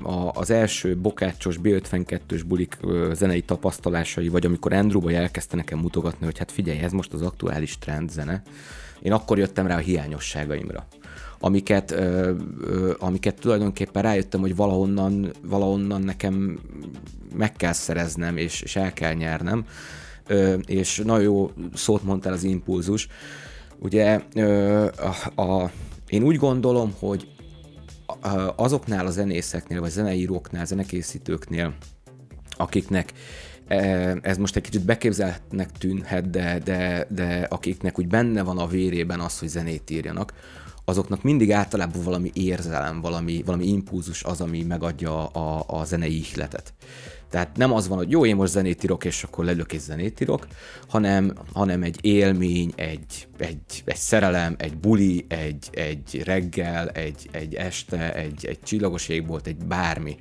a, az első bokácsos B52-ös bulik ö, zenei tapasztalásai, vagy amikor Andrew elkezdte nekem mutogatni, hogy hát figyelj, ez most az aktuális trend zene, én akkor jöttem rá a hiányosságaimra amiket, ö, ö, amiket tulajdonképpen rájöttem, hogy valahonnan, valahonnan nekem meg kell szereznem, és, és el kell nyernem, ö, és nagyon jó szót mondtál az impulzus. Ugye ö, a, a, én úgy gondolom, hogy azoknál a zenészeknél, vagy zeneíróknál, zenekészítőknél, akiknek eh, ez most egy kicsit beképzelhetnek tűnhet, de, de, de akiknek úgy benne van a vérében az, hogy zenét írjanak, azoknak mindig általában valami érzelem, valami, valami impulzus az, ami megadja a, a zenei ihletet. Tehát nem az van, hogy jó, én most zenét írok, és akkor lelök és zenét írok, hanem, hanem egy élmény, egy, egy, egy szerelem, egy buli, egy, egy reggel, egy, egy este, egy, egy csillagos égbolt, egy bármi,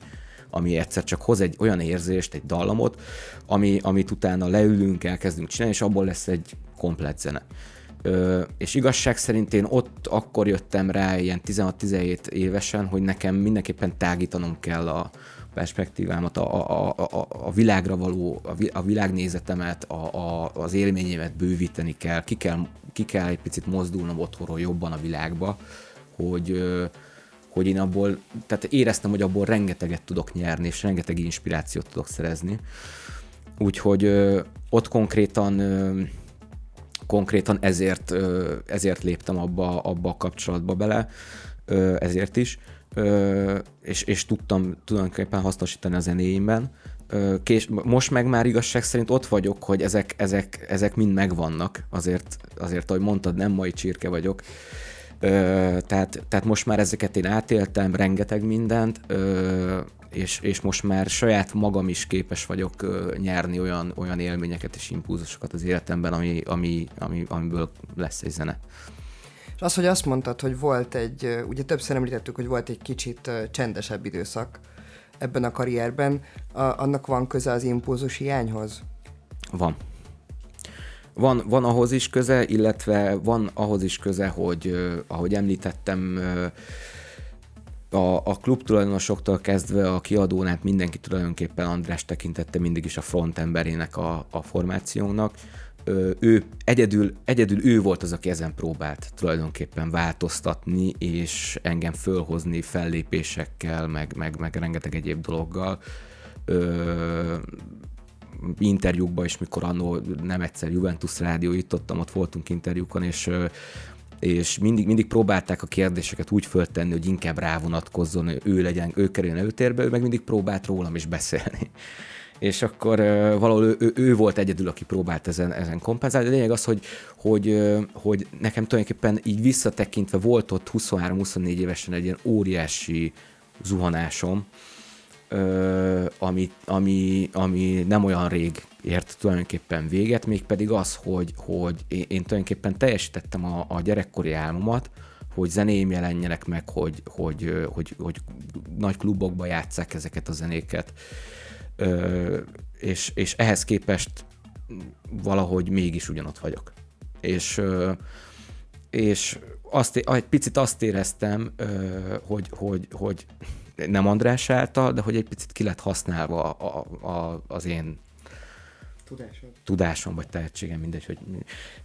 ami egyszer csak hoz egy olyan érzést, egy dallamot, ami, amit utána leülünk, elkezdünk csinálni, és abból lesz egy komplet zene. És igazság szerint én ott akkor jöttem rá ilyen 16-17 évesen, hogy nekem mindenképpen tágítanom kell a perspektívámat, a, a, a, a, világra való, a, vi, a világnézetemet, a, a, az élményemet bővíteni kell, ki, kell, ki kell egy picit mozdulnom otthonról jobban a világba, hogy, hogy én abból, tehát éreztem, hogy abból rengeteget tudok nyerni, és rengeteg inspirációt tudok szerezni. Úgyhogy ott konkrétan konkrétan ezért, ezért léptem abba, abba a kapcsolatba bele, ezért is, és, és tudtam tulajdonképpen hasznosítani a zenéimben. Kés, most meg már igazság szerint ott vagyok, hogy ezek, ezek, ezek mind megvannak, azért, azért, ahogy mondtad, nem mai csirke vagyok, tehát, tehát most már ezeket én átéltem, rengeteg mindent, és, és most már saját magam is képes vagyok nyerni olyan, olyan élményeket és impulzusokat az életemben, ami, ami, ami, amiből lesz egy zene. És az, hogy azt mondtad, hogy volt egy, ugye többször említettük, hogy volt egy kicsit csendesebb időszak ebben a karrierben, a, annak van köze az impulzus hiányhoz? Van. Van, van ahhoz is köze, illetve van ahhoz is köze, hogy ahogy említettem, a, a klub tulajdonosoktól kezdve a kiadón át mindenki tulajdonképpen András tekintette mindig is a frontemberének a, a formációnak. Ö, ő egyedül, egyedül ő volt az, aki ezen próbált tulajdonképpen változtatni, és engem fölhozni fellépésekkel, meg, meg, meg rengeteg egyéb dologgal. Ö, interjúkban is, mikor annó nem egyszer Juventus rádió juttottam, ott voltunk interjúkon, és és mindig, mindig próbálták a kérdéseket úgy föltenni, hogy inkább rávonatkozzon, ő legyen, ő kerüljön előtérbe, ő meg mindig próbált rólam is beszélni. [LAUGHS] És akkor valahol ő, ő, ő, volt egyedül, aki próbált ezen, ezen kompenzálni. De lényeg az, hogy, hogy, hogy nekem tulajdonképpen így visszatekintve volt ott 23-24 évesen egy ilyen óriási zuhanásom, ö, ami, ami, ami nem olyan rég ért tulajdonképpen véget, mégpedig az, hogy, hogy én, én tulajdonképpen teljesítettem a, a gyerekkori álmomat, hogy zeném jelenjenek meg, hogy, hogy, hogy, hogy nagy klubokba játsszák ezeket a zenéket. Ö, és, és ehhez képest valahogy mégis ugyanott vagyok. És, és azt, egy picit azt éreztem, hogy, hogy, hogy nem András által, de hogy egy picit ki lett használva a, a, a, az én Tudásod. tudásom vagy tehetségem, mindegy, hogy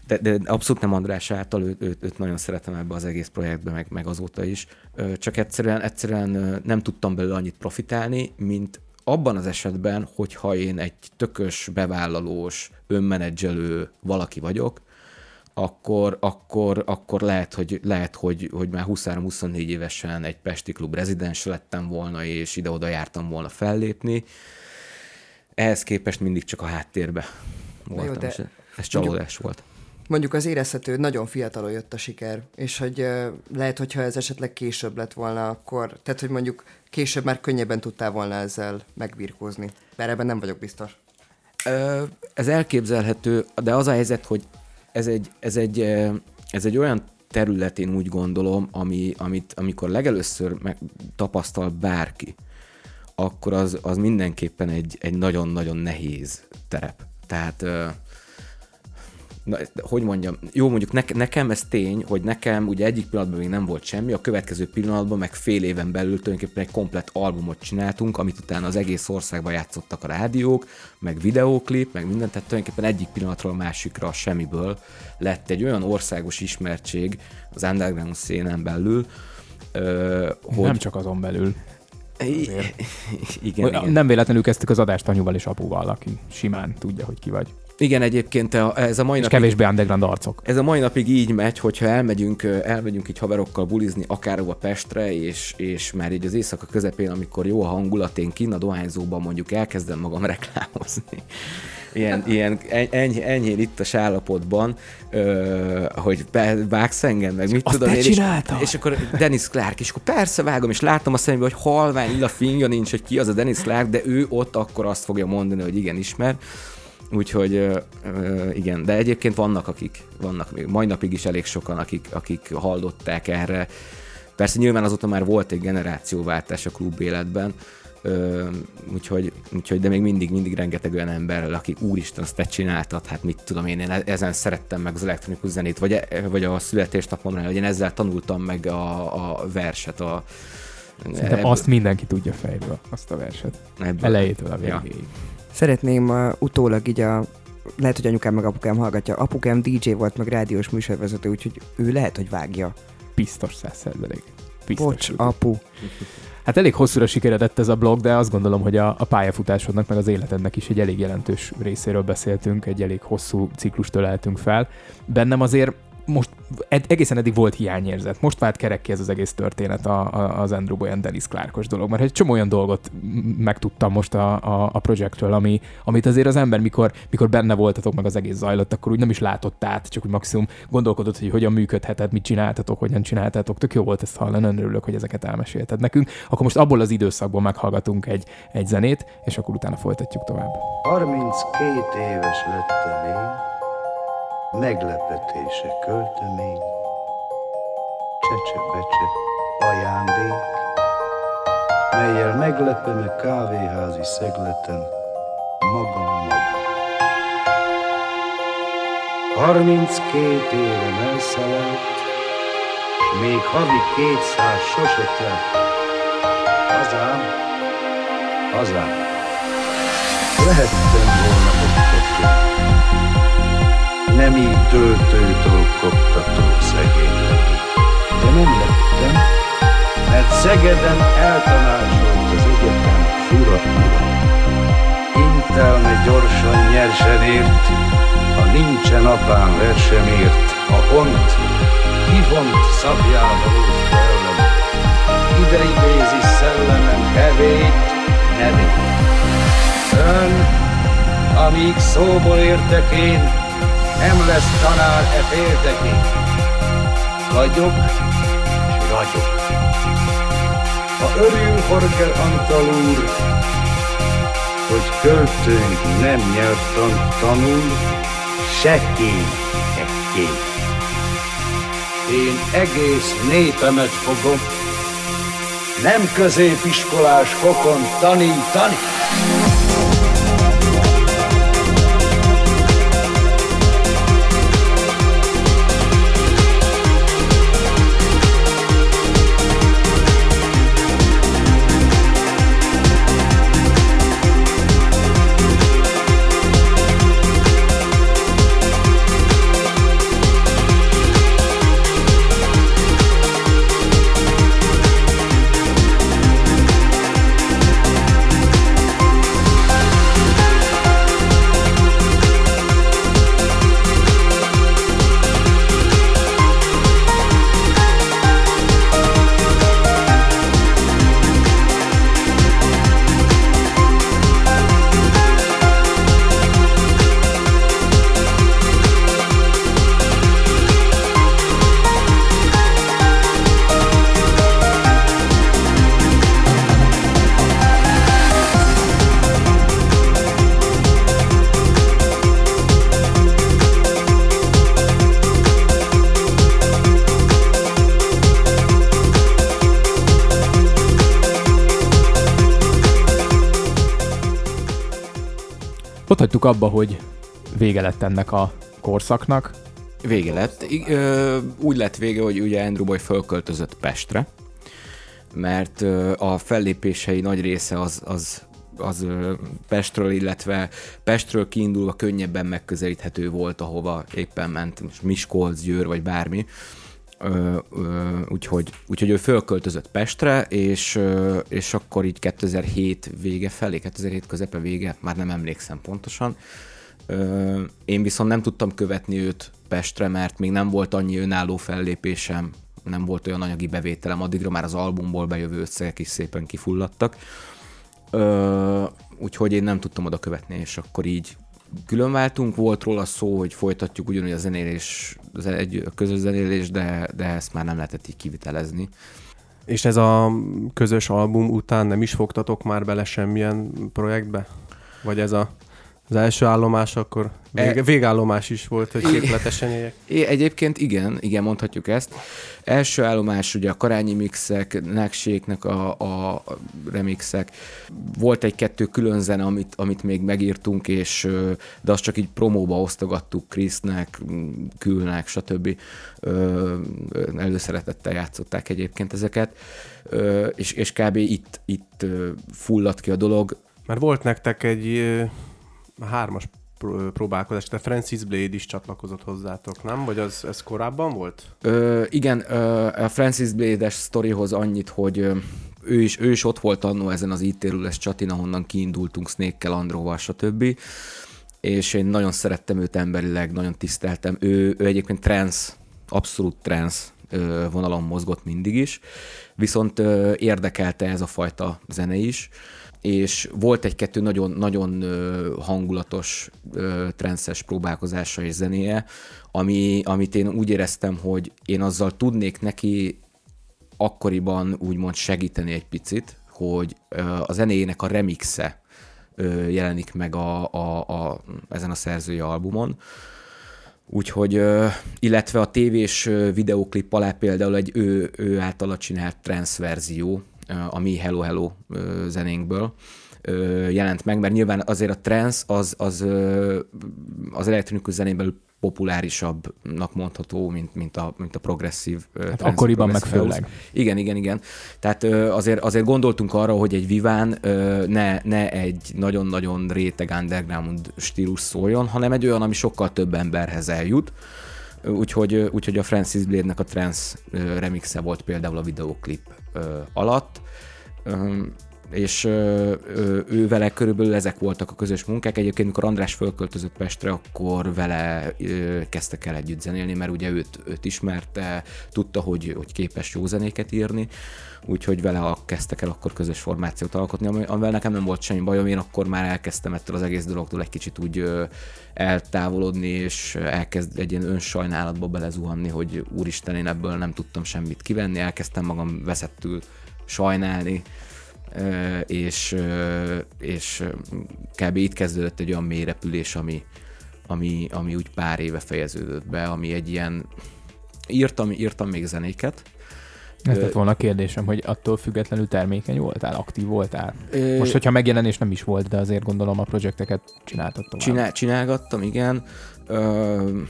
de, de abszolút nem András által, őt, őt, őt nagyon szeretem ebbe az egész projektbe, meg, meg azóta is. Csak egyszerűen, egyszerűen nem tudtam belőle annyit profitálni, mint abban az esetben, hogyha én egy tökös, bevállalós, önmenedzselő valaki vagyok, akkor, akkor, akkor lehet, hogy, lehet hogy, hogy már 23-24 évesen egy Pesti klub rezidens lettem volna, és ide-oda jártam volna fellépni. Ehhez képest mindig csak a háttérbe voltam, de és ez csalódás volt. Mondjuk az érezhető, hogy nagyon fiatalon jött a siker, és hogy lehet, hogyha ez esetleg később lett volna, akkor, tehát hogy mondjuk később már könnyebben tudtál volna ezzel megbirkózni. Bár ebben nem vagyok biztos. Ez elképzelhető, de az a helyzet, hogy ez egy, ez egy, ez egy olyan terület, én úgy gondolom, ami, amit amikor legelőször meg, tapasztal bárki, akkor az, az mindenképpen egy, egy nagyon-nagyon nehéz terep. Tehát, na, hogy mondjam, jó mondjuk ne, nekem ez tény, hogy nekem ugye egyik pillanatban még nem volt semmi, a következő pillanatban meg fél éven belül tulajdonképpen egy komplett albumot csináltunk, amit utána az egész országban játszottak a rádiók, meg videóklip, meg mindent, tehát tulajdonképpen egyik pillanatról a másikra a semmiből lett egy olyan országos ismertség az underground szénen belül, ö, hogy... Nem csak azon belül. [LAUGHS] igen, igen, igen. Nem véletlenül kezdtük az adást anyuval és apuval, aki simán tudja, hogy ki vagy. Igen, egyébként a- ez a mai És napig, kevésbé underground arcok. ez a mai napig így megy, hogyha elmegyünk, elmegyünk így haverokkal bulizni akárhova Pestre, és, és már így az éjszaka közepén, amikor jó a hangulat, én kinn a dohányzóban mondjuk elkezdem magam [LAUGHS] reklámozni. Ilyen, ilyen eny- eny- enyhén ittas állapotban, ö, hogy vágsz engem, meg mit Azt tudom én, és, és akkor Dennis Clark, és akkor persze vágom, és látom a szemébe, hogy halvány illa finga nincs, hogy ki az a Dennis Clark, de ő ott akkor azt fogja mondani, hogy igen, ismer. Úgyhogy igen, de egyébként vannak, akik, vannak még mai napig is elég sokan, akik, akik hallották erre. Persze nyilván azóta már volt egy generációváltás a klub életben, Ö, úgyhogy, úgyhogy, de még mindig, mindig rengeteg olyan ember, aki úristen, azt te csináltad, hát mit tudom én, én e- ezen szerettem meg az elektronikus zenét, vagy, e- vagy a születésnapomra, hogy én ezzel tanultam meg a, a verset, a, Szerintem azt mindenki tudja fejből, azt a verset. ebből. Elejétől a Ja. Szeretném uh, utólag így a lehet, hogy anyukám meg apukám hallgatja. Apukám DJ volt, meg rádiós műsorvezető, úgyhogy ő lehet, hogy vágja. Biztos száz százalék. Bocs, apu. Hát elég hosszúra sikeredett ez a blog, de azt gondolom, hogy a, a pályafutásodnak, meg az életednek is egy elég jelentős részéről beszéltünk, egy elég hosszú ciklust öleltünk fel. Bennem azért most ed- egészen eddig volt hiányérzet. Most vált kerekki ez az egész történet a, a, az Andrew Boyan Dennis Clarkos dolog, mert egy csomó olyan dolgot megtudtam most a, a, a projektről, ami, amit azért az ember, mikor, mikor benne voltatok, meg az egész zajlott, akkor úgy nem is látott át, csak úgy maximum gondolkodott, hogy hogyan működhetett, mit csináltatok, hogyan csináltatok. Tök jó volt ezt hallani, örülök, hogy ezeket elmesélted nekünk. Akkor most abból az időszakból meghallgatunk egy, egy zenét, és akkor utána folytatjuk tovább. 32 éves lettem én, meglepetése költemény, csecse-becse ajándék, melyel meglepem a kávéházi szegleten magam magam. 32 éve elszállt, s még havi kétszáz sose telt. Hazám, hazám. Lehettem nem így töltőtől koptató szegény legény. De nem lettem, mert Szegeden eltanácsolt az egyetem fura ura. Intelme gyorsan nyersen ért, ha nincsen apám versemért, a hont kivont szabjával úgy felem. Ide idézi szellemem hevét, nevét. Ön, amíg szóból értek én, nem lesz tanár e féltekén. Vagyok, s ragyog. Ha örül Horker Antal úr, hogy költőnk nem nyelvtan tanul, se kény. Én egész népemet fogom, nem középiskolás fokon tanítani. Abba, hogy vége lett ennek a korszaknak. Vége lett. Ö, úgy lett vége, hogy ugye Andrew Boy fölköltözött Pestre, mert a fellépései nagy része az, az, az Pestről, illetve Pestről kiindulva könnyebben megközelíthető volt, ahova éppen ment, Miskolc, Győr vagy bármi. Ö, ö, úgyhogy, úgyhogy ő fölköltözött Pestre, és, ö, és akkor így 2007 vége felé, 2007 közepe vége, már nem emlékszem pontosan, Ö, én viszont nem tudtam követni őt Pestre, mert még nem volt annyi önálló fellépésem, nem volt olyan anyagi bevételem, addigra már az albumból bejövő összegek is szépen kifulladtak. Ö, úgyhogy én nem tudtam oda követni, és akkor így különváltunk, volt róla szó, hogy folytatjuk ugyanúgy a zenélés, az egy, közös zenélés, de, de ezt már nem lehetett így kivitelezni. És ez a közös album után nem is fogtatok már bele semmilyen projektbe? Vagy ez a, az első állomás, akkor vég, E- végállomás is volt, hogy képletesen éljek? Egyébként igen, igen, mondhatjuk ezt. Első állomás ugye a Karányi mixek, Nákséknek a, a remixek. Volt egy-kettő külön zene, amit, amit még megírtunk, és, de azt csak így promóba osztogattuk Krisznek, Külnek, stb. Előszeretettel játszották egyébként ezeket, és, és kb. itt, itt fulladt ki a dolog. Mert volt nektek egy hármas pró- próbálkozás, tehát Francis Blade is csatlakozott hozzátok, nem? Vagy az, ez korábban volt? Ö, igen, ö, a Francis Blade-es sztorihoz annyit, hogy ö, ő is, ő is ott volt annó ezen az ítélőles csatin, ahonnan kiindultunk Snake-kel, Andróval, stb. És én nagyon szerettem őt emberileg, nagyon tiszteltem. Ő, ő egyébként trans abszolút trance ö, vonalon mozgott mindig is, viszont ö, érdekelte ez a fajta zene is, és volt egy-kettő nagyon, nagyon ö, hangulatos ö, transzes próbálkozása és zenéje, ami, amit én úgy éreztem, hogy én azzal tudnék neki akkoriban úgymond segíteni egy picit, hogy a zenéjének a remixe jelenik meg a, a, a, ezen a szerzői albumon. Úgyhogy, illetve a tévés videóklip alá például egy ő, ő általa csinált trance verzió, ö, a mi Hello Hello zenénkből jelent meg, mert nyilván azért a trance az, az, az elektronikus zenén belül populárisabbnak mondható, mint, mint, a, mint a progresszív. trance, akkoriban meg főleg. Igen, igen, igen. Tehát azért, azért gondoltunk arra, hogy egy Viván ne, ne egy nagyon-nagyon réteg underground stílus szóljon, hanem egy olyan, ami sokkal több emberhez eljut. Úgyhogy, úgyhogy a Francis Blade-nek a trance remixe volt például a videóklip alatt. És ő vele körülbelül ezek voltak a közös munkák. Egyébként, mikor András fölköltözött Pestre, akkor vele kezdtek el együtt zenélni, mert ugye őt, őt ismerte, tudta, hogy, hogy képes jó zenéket írni, úgyhogy vele kezdtek el akkor közös formációt alkotni, ami- amivel nekem nem volt semmi bajom, én akkor már elkezdtem ettől az egész dologtól egy kicsit úgy eltávolodni, és elkezd egy ilyen önsajnálatba belezuhanni, hogy úristen, én ebből nem tudtam semmit kivenni, elkezdtem magam veszettül sajnálni, és, és kb. itt kezdődött egy olyan mélyrepülés, ami, ami, ami úgy pár éve fejeződött be, ami egy ilyen, írtam, írtam még zenéket. Ez lett volna a kérdésem, hogy attól függetlenül termékeny voltál, aktív voltál? Ö, Most, hogyha megjelenés nem is volt, de azért gondolom a projekteket csináltad tovább. Csinál, csinálgattam, igen. Ö,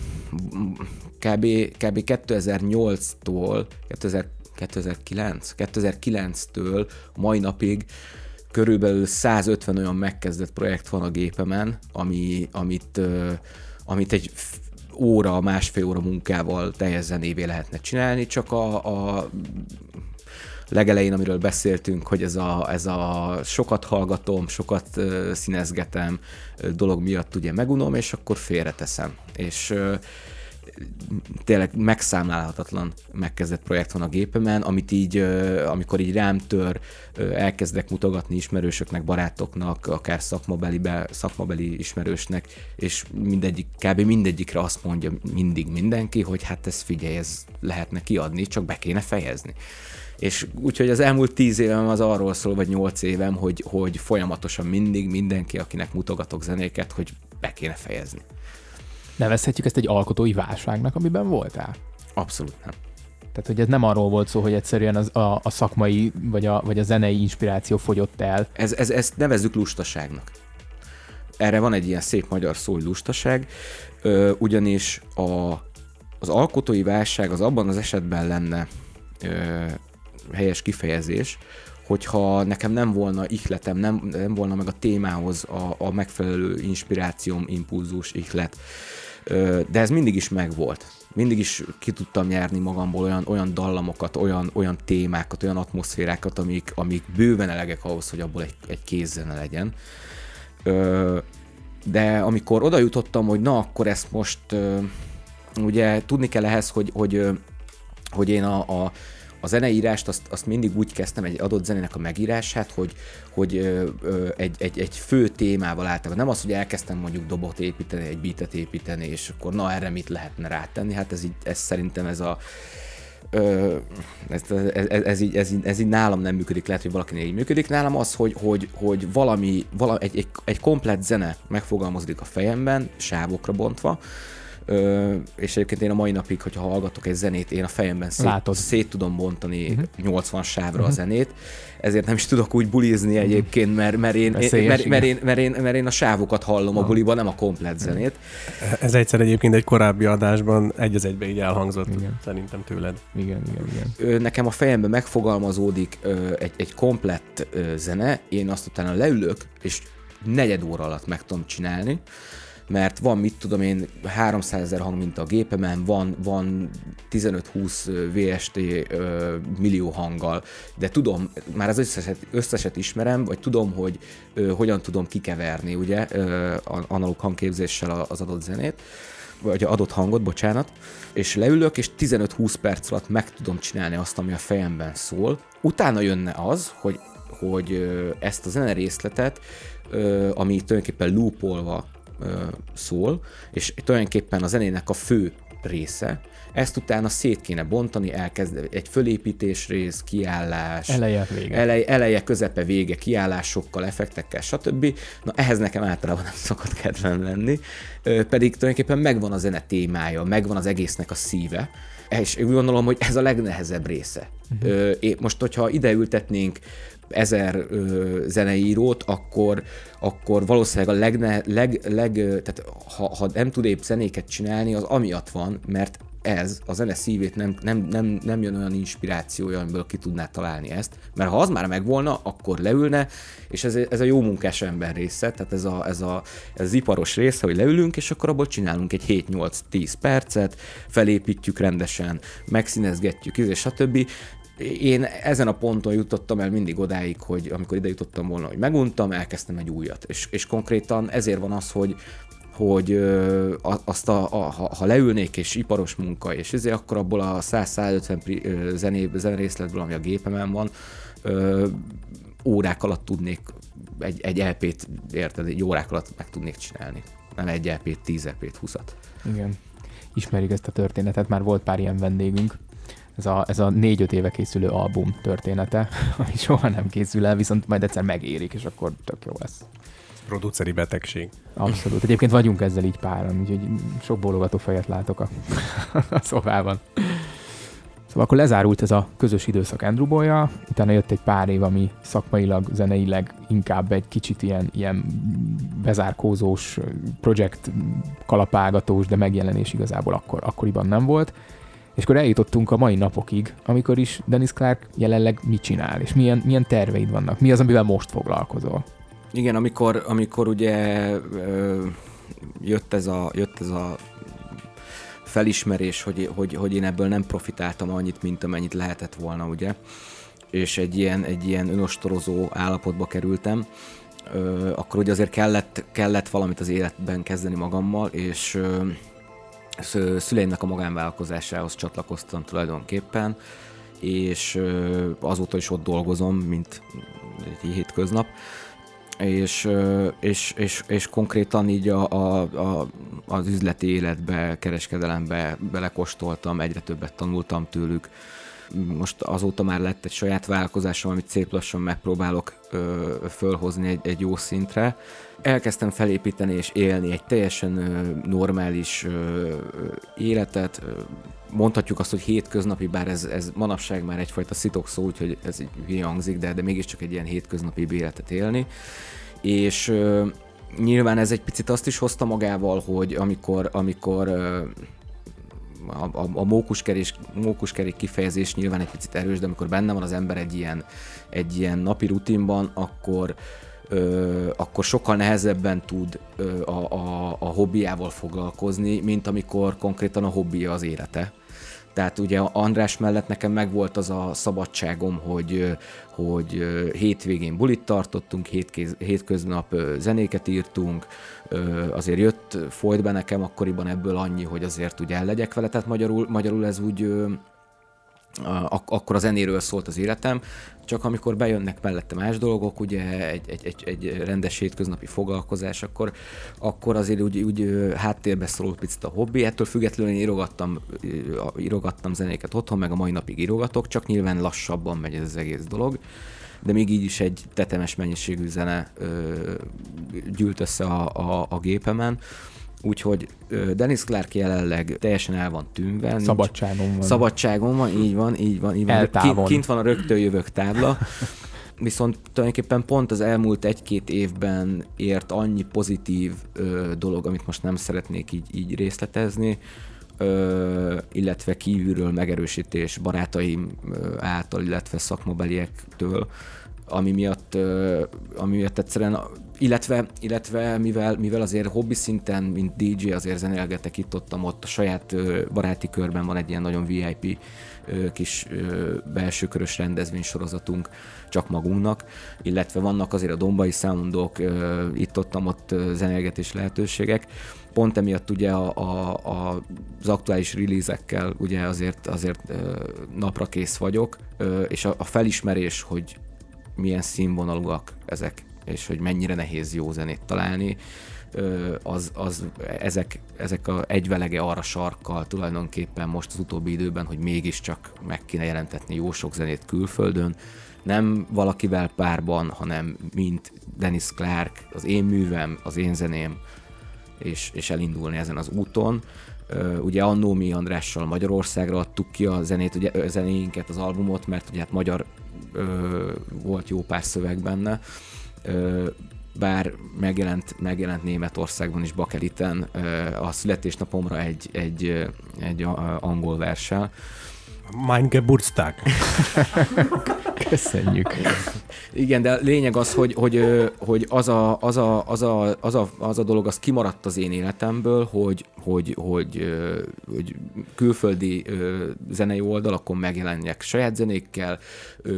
kb, kb. 2008-tól, 2000, 2009, 2009-től mai napig körülbelül 150 olyan megkezdett projekt van a gépemen, ami, amit, amit egy óra, másfél óra munkával teljes zenévé lehetne csinálni, csak a, a legelején, amiről beszéltünk, hogy ez a, ez a sokat hallgatom, sokat színezgetem dolog miatt ugye megunom, és akkor félreteszem. És uh, tényleg megszámlálhatatlan megkezdett projekt van a gépemen, amit így, amikor így rám tör, elkezdek mutogatni ismerősöknek, barátoknak, akár szakmabelibe, szakmabeli ismerősnek, és mindegyik, kb. mindegyikre azt mondja mindig mindenki, hogy hát ez figyelj, ez lehetne kiadni, csak be kéne fejezni. És úgyhogy az elmúlt tíz évem az arról szól, vagy nyolc évem, hogy, hogy folyamatosan mindig mindenki, akinek mutogatok zenéket, hogy be kéne fejezni. Nevezhetjük ezt egy alkotói válságnak, amiben voltál? Abszolút nem. Tehát, hogy ez nem arról volt szó, hogy egyszerűen az, a, a szakmai vagy a, vagy a zenei inspiráció fogyott el. Ez, ez, ezt nevezzük lustaságnak. Erre van egy ilyen szép magyar szó, hogy lustaság, ö, ugyanis a, az alkotói válság az abban az esetben lenne ö, helyes kifejezés, hogyha nekem nem volna ihletem, nem, nem volna meg a témához a, a megfelelő inspirációm, impulzus, ihlet. De ez mindig is megvolt. Mindig is ki tudtam nyerni magamból olyan, olyan dallamokat, olyan, olyan témákat, olyan atmoszférákat, amik, amik bőven elegek ahhoz, hogy abból egy, egy kézzene legyen. De amikor oda jutottam, hogy na, akkor ezt most ugye tudni kell ehhez, hogy, hogy, hogy én a, a, a zeneírást azt, azt mindig úgy kezdtem, egy adott zenének a megírását, hogy, hogy ö, ö, egy, egy, egy fő témával általában. Nem az, hogy elkezdtem mondjuk dobot építeni, egy beatet építeni, és akkor na erre mit lehetne rátenni. Hát ez, így, ez szerintem ez a Ö, ez, ez, ez, ez, így, ez, így, ez így nálam nem működik, lehet, hogy valakinél így működik. Nálam az, hogy, hogy, hogy valami, valami egy, egy, egy komplett zene megfogalmazódik a fejemben, sávokra bontva, Ö, és egyébként én a mai napig, hogyha hallgatok egy zenét, én a fejemben szét, Látod. szét tudom bontani uh-huh. 80 sávra uh-huh. a zenét, ezért nem is tudok úgy bulizni egyébként, mert, mert, én, Veszélyes, mert, mert, én, mert, én, mert én a sávokat hallom a buliban, nem a komplett zenét. Ez egyszer egyébként egy korábbi adásban egy az egybe így elhangzott, Igen. Szerintem tőled. Igen, igen, igen. ö, nekem a fejemben megfogalmazódik ö, egy, egy komplett ö, zene, én azt utána leülök, és negyed óra alatt meg tudom csinálni, mert van, mit tudom én, 300 ezer hang mint a gépemen, van, van 15-20 VST millió hanggal, de tudom, már az összeset, összeset ismerem, vagy tudom, hogy ö, hogyan tudom kikeverni, ugye, ö, analóg hangképzéssel az adott zenét, vagy adott hangot, bocsánat, és leülök, és 15-20 perc alatt meg tudom csinálni azt, ami a fejemben szól. Utána jönne az, hogy, hogy ezt a zene részletet, ami tulajdonképpen loopolva szól, és tulajdonképpen a zenének a fő része, ezt utána szét kéne bontani, elkezd egy fölépítés rész, kiállás, Eleje, vége. Elej, eleje, közepe, vége, kiállásokkal, effektekkel, stb. Na ehhez nekem általában nem szokott kedvem lenni, pedig tulajdonképpen megvan a zene témája, megvan az egésznek a szíve, és úgy gondolom, hogy ez a legnehezebb része. Uh-huh. Most, hogyha ide ültetnénk ezer ö, zeneírót, akkor, akkor valószínűleg a legne, leg, leg, tehát ha, ha nem tud épp zenéket csinálni, az amiatt van, mert ez, a zene szívét nem, nem, nem, nem jön olyan inspirációja, amiből ki tudná találni ezt. Mert ha az már megvolna, akkor leülne, és ez, ez a jó munkás ember része, tehát ez, a, ez, a, ez az iparos része, hogy leülünk, és akkor abból csinálunk egy 7-8-10 percet, felépítjük rendesen, megszínezgetjük, és stb. Én ezen a ponton jutottam el mindig odáig, hogy amikor ide jutottam volna, hogy meguntam, elkezdtem egy újat. És, és konkrétan ezért van az, hogy, hogy azt a, a, ha, ha leülnék és iparos munka, és ezért akkor abból a 100-150 pri- ö, zené, zenerészletből, ami a gépemen van, ö, órák alatt tudnék egy, egy LP-t, érted, egy órák alatt meg tudnék csinálni. Nem egy LP-t, 10 LP-t, 20-at. Igen. Ismerjük ezt a történetet, már volt pár ilyen vendégünk. Ez a, ez a négy-öt éve készülő album története, [LAUGHS] ami soha nem készül el, viszont majd egyszer megérik, és akkor tök jó lesz. Produceri betegség. Abszolút. Egyébként vagyunk ezzel így páran, úgyhogy sok bólogató fejet látok a, [LAUGHS] a szobában. Szóval akkor lezárult ez a közös időszak Andrew Boy-jal, utána jött egy pár év, ami szakmailag, zeneileg inkább egy kicsit ilyen, ilyen bezárkózós, projekt kalapálgatós, de megjelenés igazából akkor, akkoriban nem volt. És akkor eljutottunk a mai napokig, amikor is Dennis Clark jelenleg mit csinál, és milyen, milyen terveid vannak, mi az, amivel most foglalkozol. Igen, amikor, amikor ugye ö, jött ez a, jött ez a felismerés, hogy, hogy, hogy én ebből nem profitáltam annyit, mint amennyit lehetett volna, ugye, és egy ilyen, egy ilyen önostorozó állapotba kerültem, ö, akkor ugye azért kellett, kellett valamit az életben kezdeni magammal, és ö, szüleimnek a magánvállalkozásához csatlakoztam tulajdonképpen, és azóta is ott dolgozom, mint egy hétköznap, és, és, és, és konkrétan így a, a, a, az üzleti életbe, kereskedelembe belekostoltam, egyre többet tanultam tőlük. Most azóta már lett egy saját vállalkozásom, amit szép lassan megpróbálok ö, fölhozni egy, egy jó szintre. Elkezdtem felépíteni és élni egy teljesen ö, normális ö, életet. Mondhatjuk azt, hogy hétköznapi, bár ez, ez manapság már egyfajta szitok szó, úgyhogy ez így hangzik, de, de mégiscsak egy ilyen hétköznapi életet élni. És ö, nyilván ez egy picit azt is hozta magával, hogy amikor, amikor a, a, a mókuskerék, mókuskerék kifejezés nyilván egy picit erős, de amikor benne van az ember egy ilyen, egy ilyen napi rutinban, akkor, ö, akkor sokkal nehezebben tud ö, a, a, a hobbiával foglalkozni, mint amikor konkrétan a hobbija az élete. Tehát ugye András mellett nekem megvolt az a szabadságom, hogy, hogy hétvégén bulit tartottunk, hétkéz, hétköznap zenéket írtunk, azért jött, folyt be nekem akkoriban ebből annyi, hogy azért ugye el legyek vele, tehát magyarul, magyarul ez úgy ak- akkor a zenéről szólt az életem, csak amikor bejönnek mellette más dolgok, ugye egy, egy, egy, egy rendes hétköznapi foglalkozás, akkor, akkor azért úgy, úgy háttérbe szorult picit a hobbi, ettől függetlenül én írogattam, írogattam zenéket otthon, meg a mai napig írogatok, csak nyilván lassabban megy ez az egész dolog de még így is egy tetemes mennyiségű zene ö, gyűlt össze a, a, a gépemen. Úgyhogy Dennis Clark jelenleg teljesen el van tűnve. Szabadságon van. Szabadságon van, így van, így van. Így van. Eltávon. Kint, kint van a rögtön jövök tábla. [LAUGHS] Viszont tulajdonképpen pont az elmúlt egy-két évben ért annyi pozitív ö, dolog, amit most nem szeretnék így, így részletezni, ö, illetve kívülről megerősítés barátaim által, illetve szakmabeliektől, ami miatt, ami miatt egyszerűen, illetve, illetve mivel, mivel azért hobbi szinten, mint DJ azért zenélgetek itt ott, ott a saját baráti körben van egy ilyen nagyon VIP kis belső körös rendezvénysorozatunk csak magunknak, illetve vannak azért a dombai soundok, ö, itt-ott-ott ö, zenélgetés lehetőségek. Pont emiatt ugye a, a, a, az aktuális release-ekkel ugye azért, azért napra kész vagyok, és a, a felismerés, hogy milyen színvonalúak ezek, és hogy mennyire nehéz jó zenét találni, az, az ezek, ezek a egyvelege arra sarkkal tulajdonképpen most az utóbbi időben, hogy mégiscsak meg kéne jelentetni jó sok zenét külföldön, nem valakivel párban, hanem mint Dennis Clark, az én művem, az én zeném, és, és elindulni ezen az úton. Ugye annó mi Andrással Magyarországra adtuk ki a zenét, ugye, ö, zenéinket, az albumot, mert ugye hát magyar ö, volt jó pár szöveg benne, ö, bár megjelent, megjelent Németországban is Bakeliten ö, a születésnapomra egy, egy, egy a- angol verssel. Mein Geburtstag. [LAUGHS] Köszönjük. Igen, de a lényeg az, hogy, hogy, hogy az, a, az, a, az, a, az, a, az a dolog, az kimaradt az én életemből, hogy, hogy, hogy, hogy külföldi zenei oldalakon megjelenjek saját zenékkel,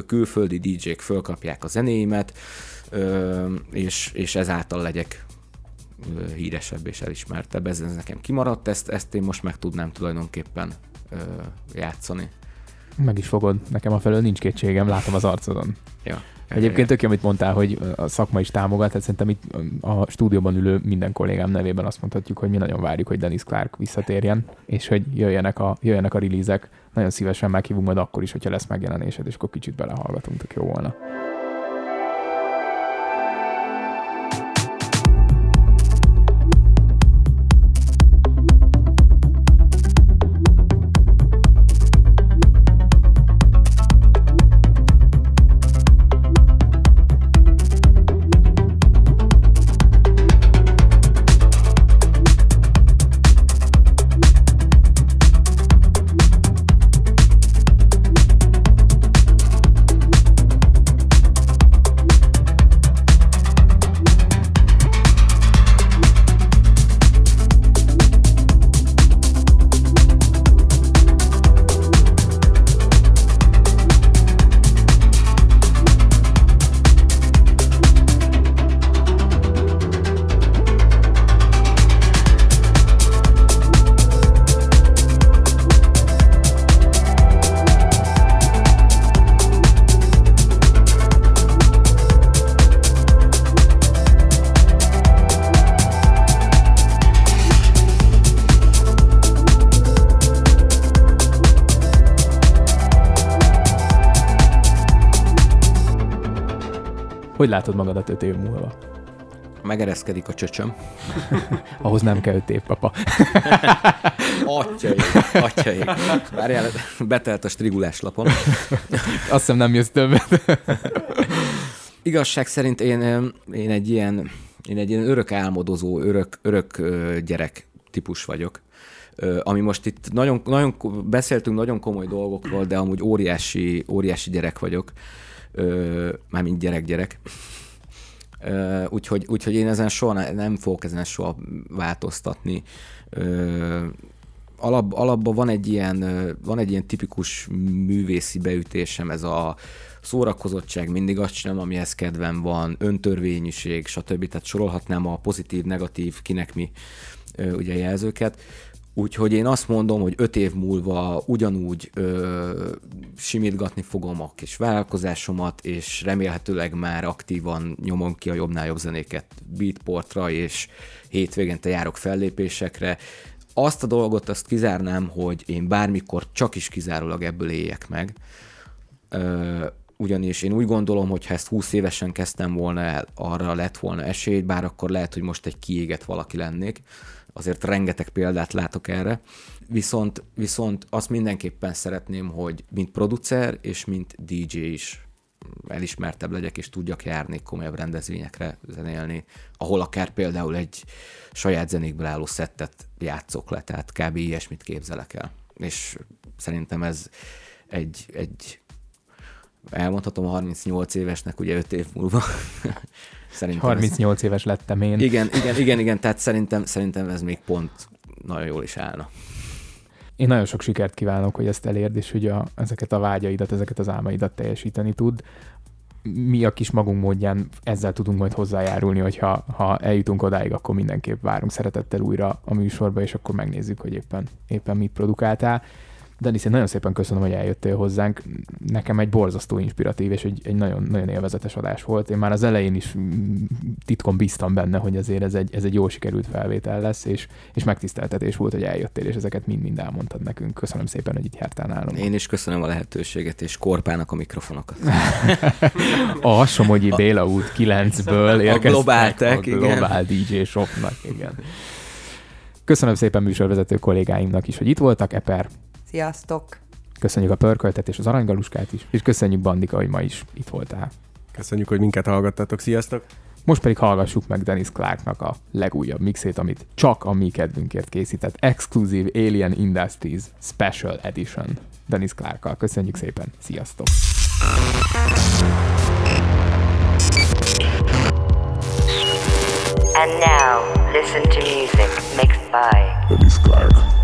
külföldi DJ-k fölkapják a zenéimet, és, és ezáltal legyek híresebb és elismertebb. Ez, ez nekem kimaradt, ezt, ezt én most meg tudnám tulajdonképpen ö, játszani. Meg is fogod, nekem a felől nincs kétségem, látom az arcodon. Ja. Egyébként tök jó, amit mondtál, hogy a szakma is támogat, hát szerintem itt a stúdióban ülő minden kollégám nevében azt mondhatjuk, hogy mi nagyon várjuk, hogy Dennis Clark visszatérjen, és hogy jöjjenek a, jöjjenek a release-ek. Nagyon szívesen meghívunk majd akkor is, hogyha lesz megjelenésed, és akkor kicsit belehallgatunk, tök jó volna. Hogy látod magadat öt év múlva? Megereszkedik a csöcsöm. [LAUGHS] Ahhoz nem kell öt év, papa. [LAUGHS] Atyaik, atyaik. Várjál, betelt a strigulás lapon. [LAUGHS] Azt hiszem nem jössz többet. Igazság szerint én, én egy ilyen, én egy ilyen örök álmodozó, örök, örök gyerek típus vagyok. Ami most itt nagyon, nagyon beszéltünk nagyon komoly dolgokról, de amúgy óriási, óriási gyerek vagyok. Mármint gyerek-gyerek. Úgyhogy, úgyhogy én ezen soha ne- nem fogok ezen soha változtatni. Ö, alap, alapban van egy ilyen, van egy ilyen tipikus művészi beütésem, ez a szórakozottság, mindig azt csinálom, amihez kedvem van, öntörvényűség, stb. Tehát sorolhatnám a pozitív, negatív, kinek mi ugye jelzőket. Úgyhogy én azt mondom, hogy öt év múlva ugyanúgy ö, simítgatni fogom a kis vállalkozásomat, és remélhetőleg már aktívan nyomom ki a jobbnál jobb zenéket beatportra, és hétvégente járok fellépésekre. Azt a dolgot azt kizárnám, hogy én bármikor csak is kizárólag ebből éljek meg. Ö, ugyanis én úgy gondolom, hogy ha ezt 20 évesen kezdtem volna el, arra lett volna esély, bár akkor lehet, hogy most egy kiégett valaki lennék, azért rengeteg példát látok erre, viszont, viszont azt mindenképpen szeretném, hogy mint producer és mint DJ is elismertebb legyek, és tudjak járni komolyabb rendezvényekre zenélni, ahol akár például egy saját zenékből álló szettet játszok le, tehát kb. ilyesmit képzelek el. És szerintem ez egy, egy elmondhatom a 38 évesnek, ugye 5 év múlva. [LAUGHS] szerintem 38 éves lettem én. Ez, igen, igen, igen, igen, tehát szerintem, szerintem ez még pont nagyon jól is állna. én nagyon sok sikert kívánok, hogy ezt elérd, és hogy a, ezeket a vágyaidat, ezeket az álmaidat teljesíteni tud. Mi a kis magunk módján ezzel tudunk majd hozzájárulni, hogyha ha eljutunk odáig, akkor mindenképp várunk szeretettel újra a műsorba, és akkor megnézzük, hogy éppen, éppen mit produkáltál. Denis, én nagyon szépen köszönöm, hogy eljöttél hozzánk. Nekem egy borzasztó inspiratív és egy, egy nagyon, nagyon élvezetes adás volt. Én már az elején is mm, titkon bíztam benne, hogy azért ez egy, ez egy jól sikerült felvétel lesz, és, és megtiszteltetés volt, hogy eljöttél, és ezeket mind-mind elmondtad nekünk. Köszönöm szépen, hogy itt jártál nálunk. Én is köszönöm a lehetőséget, és Korpának a mikrofonokat. [LAUGHS] A Somogyi Béla út 9-ből érkeztek Global Tech, a igen. Global DJ Shopnak, igen. Köszönöm szépen műsorvezető kollégáimnak is, hogy itt voltak, Eper. Sziasztok! Köszönjük a pörköltet és az aranygaluskát is, és köszönjük Bandika, hogy ma is itt voltál. Köszönjük, hogy minket hallgattatok. Sziasztok! Most pedig hallgassuk meg Dennis Clarknak a legújabb mixét, amit csak a mi kedvünkért készített. Exclusive Alien Industries Special Edition. Dennis Clarkkal. Köszönjük szépen. Sziasztok! And now, listen to music mixed by Dennis Clark.